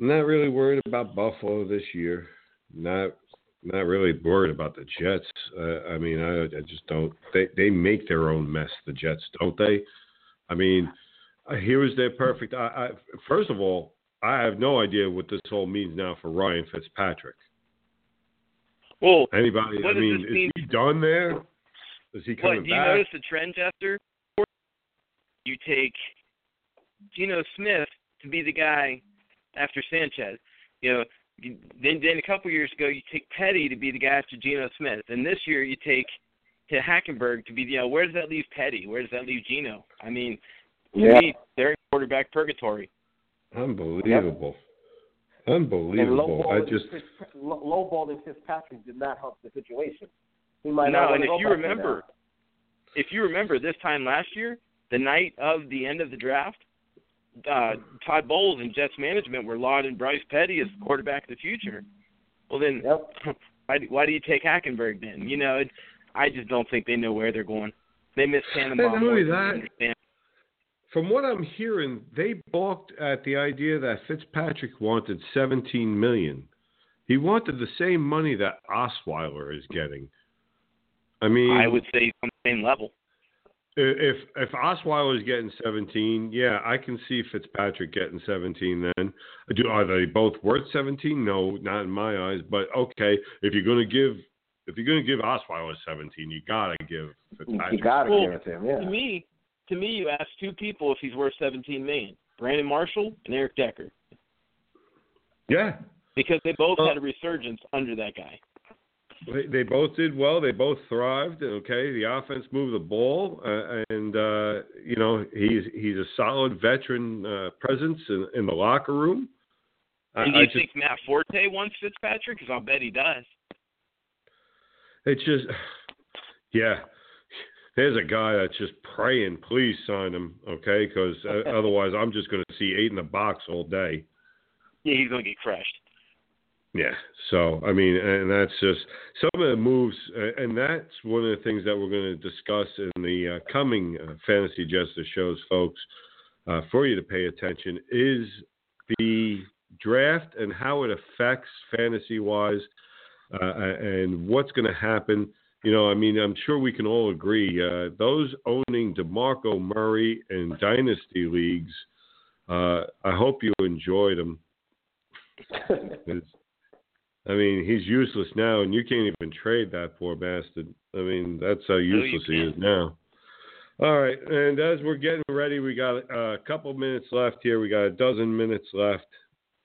I'm not really worried about Buffalo this year. Not not really worried about the Jets. Uh, I mean, I, I just don't. They they make their own mess. The Jets, don't they? I mean, uh, here was their perfect. I, I, first of all, I have no idea what this all means now for Ryan Fitzpatrick. Well, Anybody? I does mean, is mean? he done there? Is he coming What, do you back? notice the trend, Jester? You take Geno Smith to be the guy after Sanchez. You know, you- then then a couple years ago you take Petty to be the guy after Geno Smith, and this year you take to Hackenberg to be. You know, where does that leave Petty? Where does that leave Geno? I mean, to Yeah. me, they're in quarterback purgatory. Unbelievable. And Unbelievable. I just Fitz, low- lowballing Fitzpatrick did not help the situation. He might No, not and if you remember, now. if you remember this time last year, the night of the end of the draft, uh, Todd Bowles and Jets management were lauding Bryce Petty as the quarterback of the future. Well, then [laughs] why do, why do you take Hackenberg then? You know, it, I just don't think they know where they're going. They miss Tannenbaum. And not only that. From what I'm hearing, they balked at the idea that Fitzpatrick wanted 17 million. He wanted the same money that Osweiler is getting. I mean, I would say on the same level. If if Osweiler is getting 17, yeah, I can see Fitzpatrick getting 17. Then, do are they both worth 17? No, not in my eyes. But okay, if you're going to give if you're going to give Osweiler 17, you gotta give Fitzpatrick. You gotta Well, give it to him, yeah. To me, to me, you ask two people if he's worth 17 million: Brandon Marshall and Eric Decker, Yeah, because they both Well- had a resurgence under that guy. They, they both did well. They both thrived. Okay, the offense moved the ball, uh, and uh, you know he's he's a solid veteran uh, presence in, in the locker room. I, And do I you just, think Matt Forte wants Fitzpatrick? Because I'll bet he does. it's just, yeah. There's a guy that's just praying, please sign him, okay? Because uh, [laughs] otherwise, I'm just going to see eight in the box all day. Yeah, he's gonna get crushed. Yeah. So I mean, and that's just some of the moves, and that's one of the things that we're going to discuss in the uh, coming uh, Fantasy Jester shows, folks. Uh, for you to pay attention is the draft and how it affects fantasy wise, uh, and what's going to happen. You know, I mean, I'm sure we can all agree. Uh, those owning DeMarco Murray and dynasty leagues, uh, I hope you enjoyed them. [laughs] I mean, he's useless now, and you can't even trade that poor bastard. I mean, that's how useless he is now. All right, and as we're getting ready, we got a couple minutes left here. We got a dozen minutes left.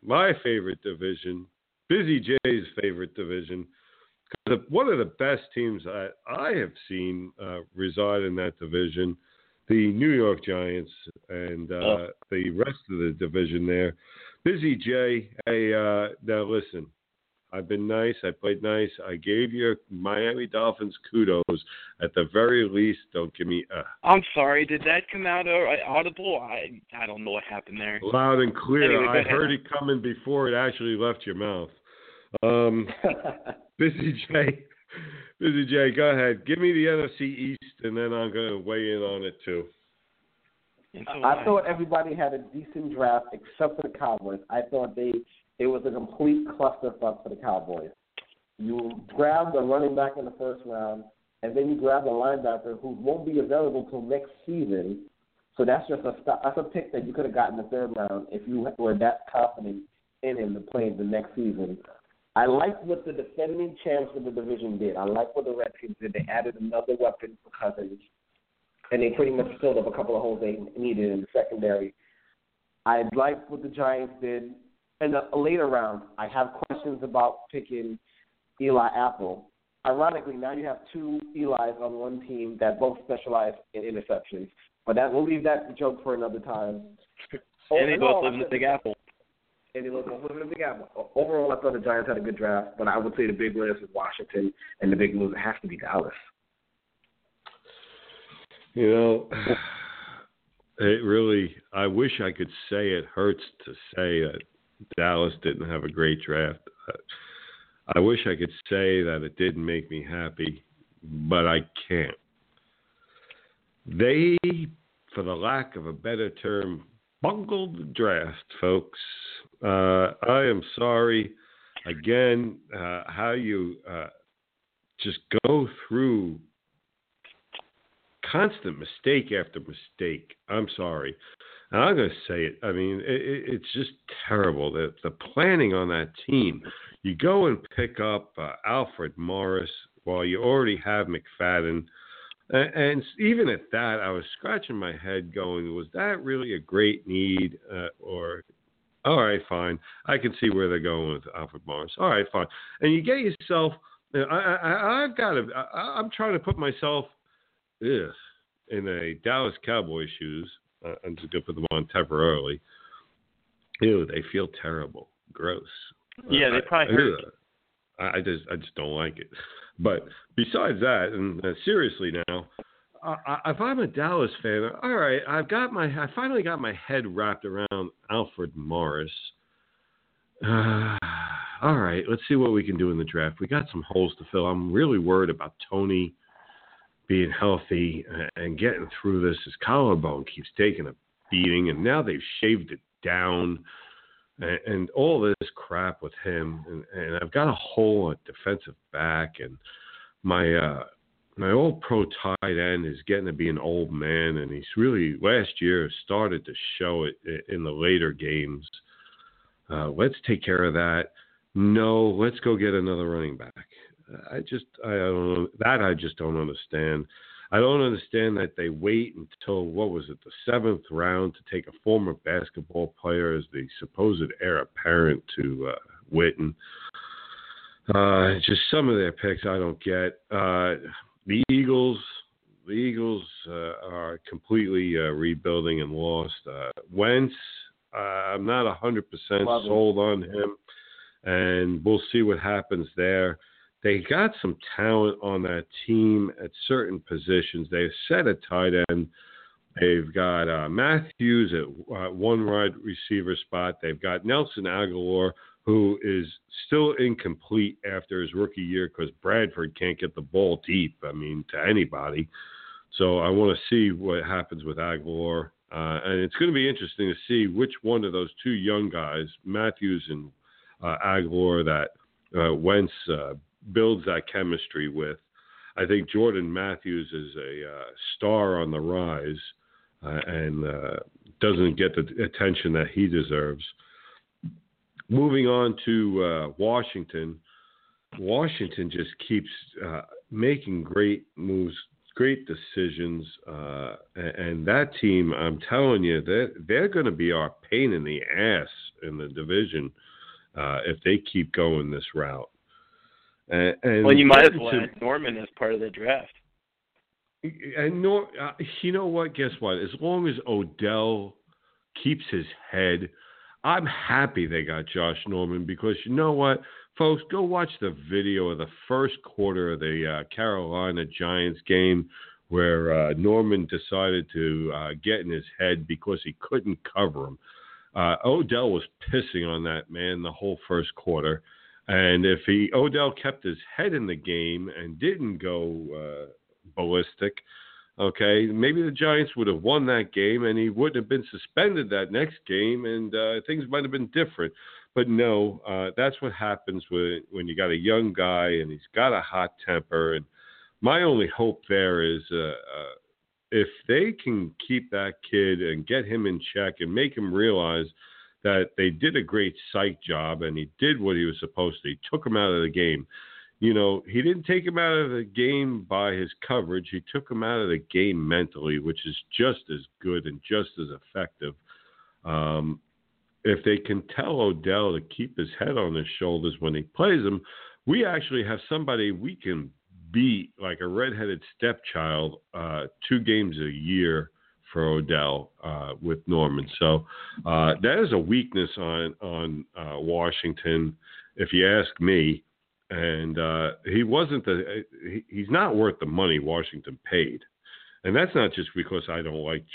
My favorite division, Busy Jay's favorite division, the, one of the best teams I, I have seen uh, reside in that division, the New York Giants, and uh, Oh. the rest of the division there. Busy Jay, hey, uh, now listen. I've been nice. I played nice. I gave your Miami Dolphins kudos. At the very least, don't give me uh, I'm sorry. Did that come out uh, audible? I I don't know what happened there. loud and clear. Anyway, I heard it coming before it actually left your mouth. Um, [laughs] Busy Jay, Busy Jay, go ahead. Give me the NFC East, and then I'm going to weigh in on it too. I thought everybody had a decent draft except for the Cowboys. I thought they it was a complete clusterfuck for the Cowboys. You grabbed a running back in the first round, and then you grabbed a linebacker who won't be available till next season. So that's just a that's a pick that you could have gotten in the third round if you were that confident in him to play the next season. I like what the defending champs of the division did. I like what the Redskins did. They added another weapon for Cousins, and they pretty much filled up a couple of holes they needed in the secondary. I like what the Giants did. In the later round, I have questions about picking Eli Apple. Ironically, now you have two Eli's on one team that both specialize in interceptions. But that we'll leave that joke for another time. [laughs] and they both Overall, live in the Big Apple. and they look live in the Big Apple. Overall, I thought the Giants had a good draft, but I would say the big winners is Washington, and the big loser has to be Dallas. You know, [sighs] It really, I wish I could say it hurts to say that Dallas didn't have a great draft. I wish I could say that it didn't make me happy, but I can't. They, for the lack of a better term, bungled the draft, folks. Uh, I am sorry. Again, uh, how you uh, just go through constant mistake after mistake. I'm sorry. And I'm going to say it. I mean, it, it, it's just terrible. The, the planning on that team. You go and pick up uh, Alfred Morris while you already have McFadden. And, and even at that, I was scratching my head going, was that really a great need? Uh, or, all right, fine. I can see where they're going with Alfred Morris. All right, fine. And you get yourself, I, I, I've got to, I, I'm trying to put myself ugh, in a Dallas Cowboy shoes uh, I'm just gonna put them on temporarily. Ew, they feel terrible, gross. Yeah, they probably uh, hurt. I, I just I just don't like it. But besides that, and uh, seriously now, uh, if I'm a Dallas fan, all right, I've got my I finally got my head wrapped around Alfred Morris. Uh, [sighs] all right, let's see what we can do in the draft. We got some holes to fill. I'm really worried about Tony being healthy and getting through this. His collarbone keeps taking a beating, and now they've shaved it down, and, and all this crap with him. And, and I've got a hole at defensive back, and my uh, my old pro tight end is getting to be an old man, and he's really last year started to show it in the later games. Uh, let's take care of that. No, let's go get another running back. I just I don't know that I just don't understand. I don't understand that they wait until what was it the seventh round to take a former basketball player as the supposed heir apparent to uh, Witten. Uh, just some of their picks I don't get. Uh, the Eagles, the Eagles uh, are completely uh, rebuilding and lost. Uh, Wentz, uh, I'm not hundred percent sold on him, and we'll see what happens there they got some talent on that team at certain positions. They've set a tight end. They've got uh, Matthews at uh, one wide receiver spot. They've got Nelson Agholor, who is still incomplete after his rookie year because Bradford can't get the ball deep. I mean, to anybody. So I want to see what happens with Aguilar. Uh, and it's going to be interesting to see which one of those two young guys, Matthews and uh, Agholor, that uh, Wentz uh, builds that chemistry with. I think Jordan Matthews is a uh, star on the rise uh, and uh, doesn't get the attention that he deserves. Moving on to uh, Washington, Washington just keeps uh, making great moves, great decisions, uh, and that team, I'm telling you, they're, they're going to be our pain in the ass in the division if they keep going this route. Uh, and well, you might as well add Norman as part of the draft. And Nor, uh, you know what? Guess what? As long as Odell keeps his head, I'm happy they got Josh Norman because you know what, folks, go watch the video of the first quarter of the uh, Carolina Giants game where uh, Norman decided to uh, get in his head because he couldn't cover him. Uh, Odell was pissing on that man the whole first quarter. And if he Odell kept his head in the game and didn't go uh, ballistic, okay, maybe the Giants would have won that game and he wouldn't have been suspended that next game, and uh, things might have been different. But no, uh, that's what happens when when you got a young guy and he's got a hot temper. And my only hope there is uh, uh, if they can keep that kid and get him in check and make him realize that they did a great psych job and he did what he was supposed to. He took him out of the game. You know, he didn't take him out of the game by his coverage. He took him out of the game mentally, which is just as good and just as effective. Um, if they can tell Odell to keep his head on his shoulders when he plays him, we actually have somebody we can beat like a redheaded stepchild uh, two games a year for Odell uh, with Norman. So uh, that is a weakness on on uh, Washington, if you ask me. And uh, he wasn't the he, he's not worth the money Washington paid. And that's not just because I don't like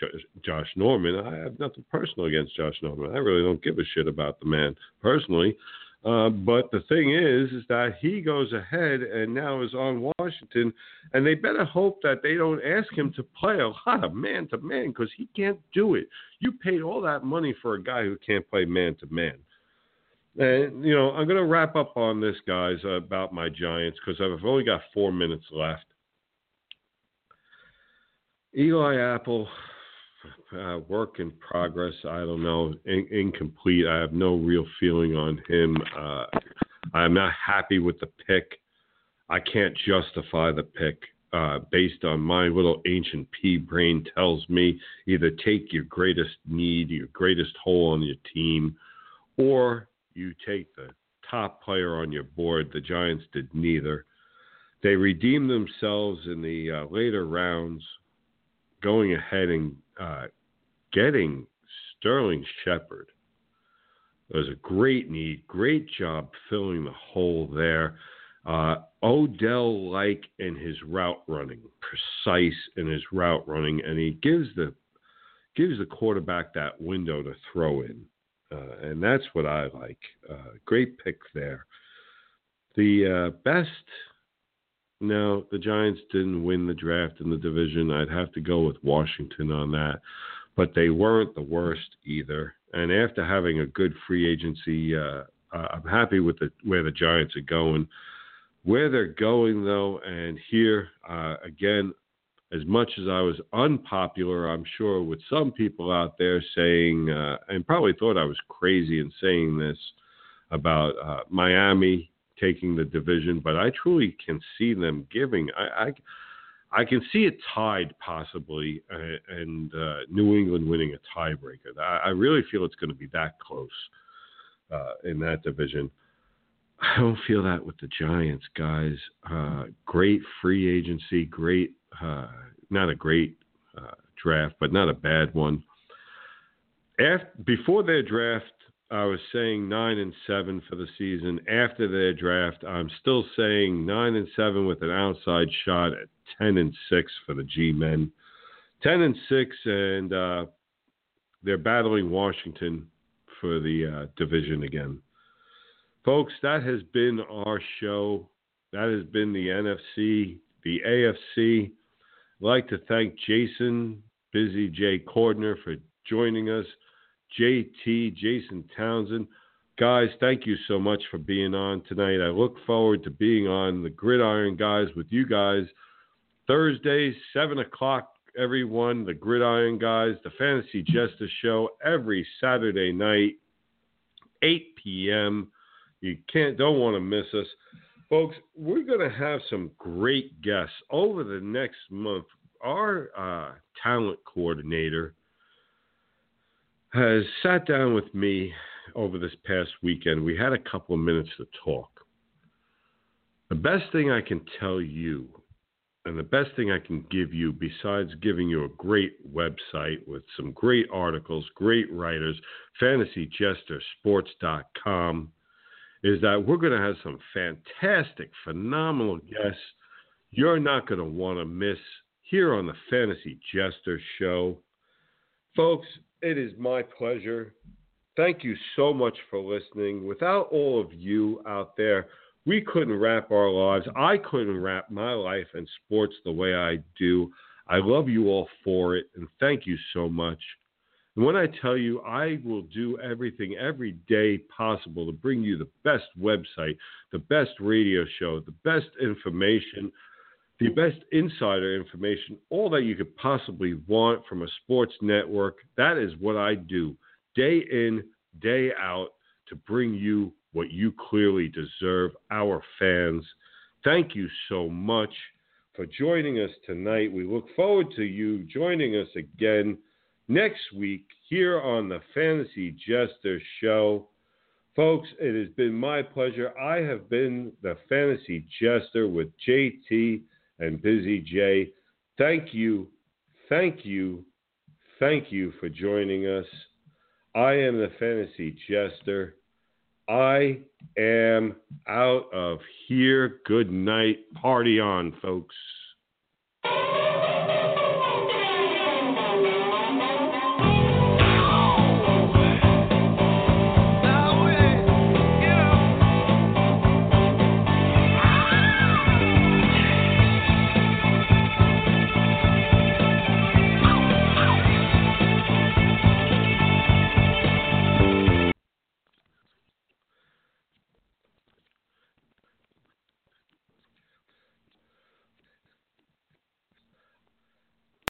Josh Norman. I have nothing personal against Josh Norman. I really don't give a shit about the man personally. Uh, but the thing is, is that he goes ahead and now is on Washington, and they better hope that they don't ask him to play a lot of man to man because he can't do it. You paid all that money for a guy who can't play man to man. And you know, I'm going to wrap up on this, guys, about my Giants because I've only got four minutes left. Eli Apple, uh, work in progress. I don't know, in, incomplete. I have no real feeling on him. Uh, I'm not happy with the pick. I can't justify the pick uh, based on my little ancient pea brain tells me either take your greatest need, your greatest hole on your team, or you take the top player on your board. The Giants did neither. They redeemed themselves in the uh, later rounds, going ahead and uh, getting Sterling Shepard. It was a great need, great job filling the hole there. Uh, Odell like in his route running, precise in his route running, and he gives the gives the quarterback that window to throw in, uh, and that's what I like. Uh, great pick there. The uh, best. No, the Giants didn't win the draft in the division. I'd have to go with Washington on that, but they weren't the worst either. And after having a good free agency, uh, I'm happy with the, where the Giants are going. Where they're going, though, and here uh, again, as much as I was unpopular, I'm sure with some people out there saying, uh, and probably thought I was crazy in saying this about uh, Miami taking the division, but I truly can see them giving. I, I, I can see it tied possibly, uh, and uh, New England winning a tiebreaker. I, I really feel it's going to be that close uh, in that division. I don't feel that with the Giants, guys. Uh, great free agency, great, uh, not a great draft, but not a bad one. After, before their draft, I was saying nine and seven for the season. After their draft, I'm still saying nine and seven with an outside shot at ten and six for the G-men. Ten and six, and uh, they're battling Washington for the uh, division again. Folks, that has been our show. That has been the NFC, the AFC. I'd like to thank Jason, Busy J. Cordner, for joining us. JT, Jason Townsend. Guys, thank you so much for being on tonight. I look forward to being on the Gridiron Guys with you guys Thursdays, 7 o'clock, everyone. The Gridiron Guys, the Fantasy Jester Show, every Saturday night, 8 p.m. You can't don't want to miss us. Folks, we're going to have some great guests over the next month. Our uh, talent coordinator has sat down with me over this past weekend. We had a couple of minutes to talk. The best thing I can tell you, and the best thing I can give you, besides giving you a great website with some great articles, great writers, fantasyjestersports.com, is that we're going to have some fantastic, phenomenal guests you're not going to want to miss here on the Fantasy Jester Show. Folks, it is my pleasure. Thank you so much for listening. Without all of you out there, we couldn't wrap our lives. I couldn't wrap my life in sports the way I do. I love you all for it, and thank you so much. And when I tell you, I will do everything every day possible to bring you the best website, the best radio show, the best information, the best insider information, all that you could possibly want from a sports network. That is what I do day in, day out to bring you what you clearly deserve, our fans. Thank you so much for joining us tonight. We look forward to you joining us again next week here on the Fantasy Jester Show. Folks, it has been my pleasure. I have been the Fantasy Jester with JT and Busy J. Thank you, thank you, thank you for joining us. I am the Fantasy Jester. I am out of here. Good night. Party on, folks.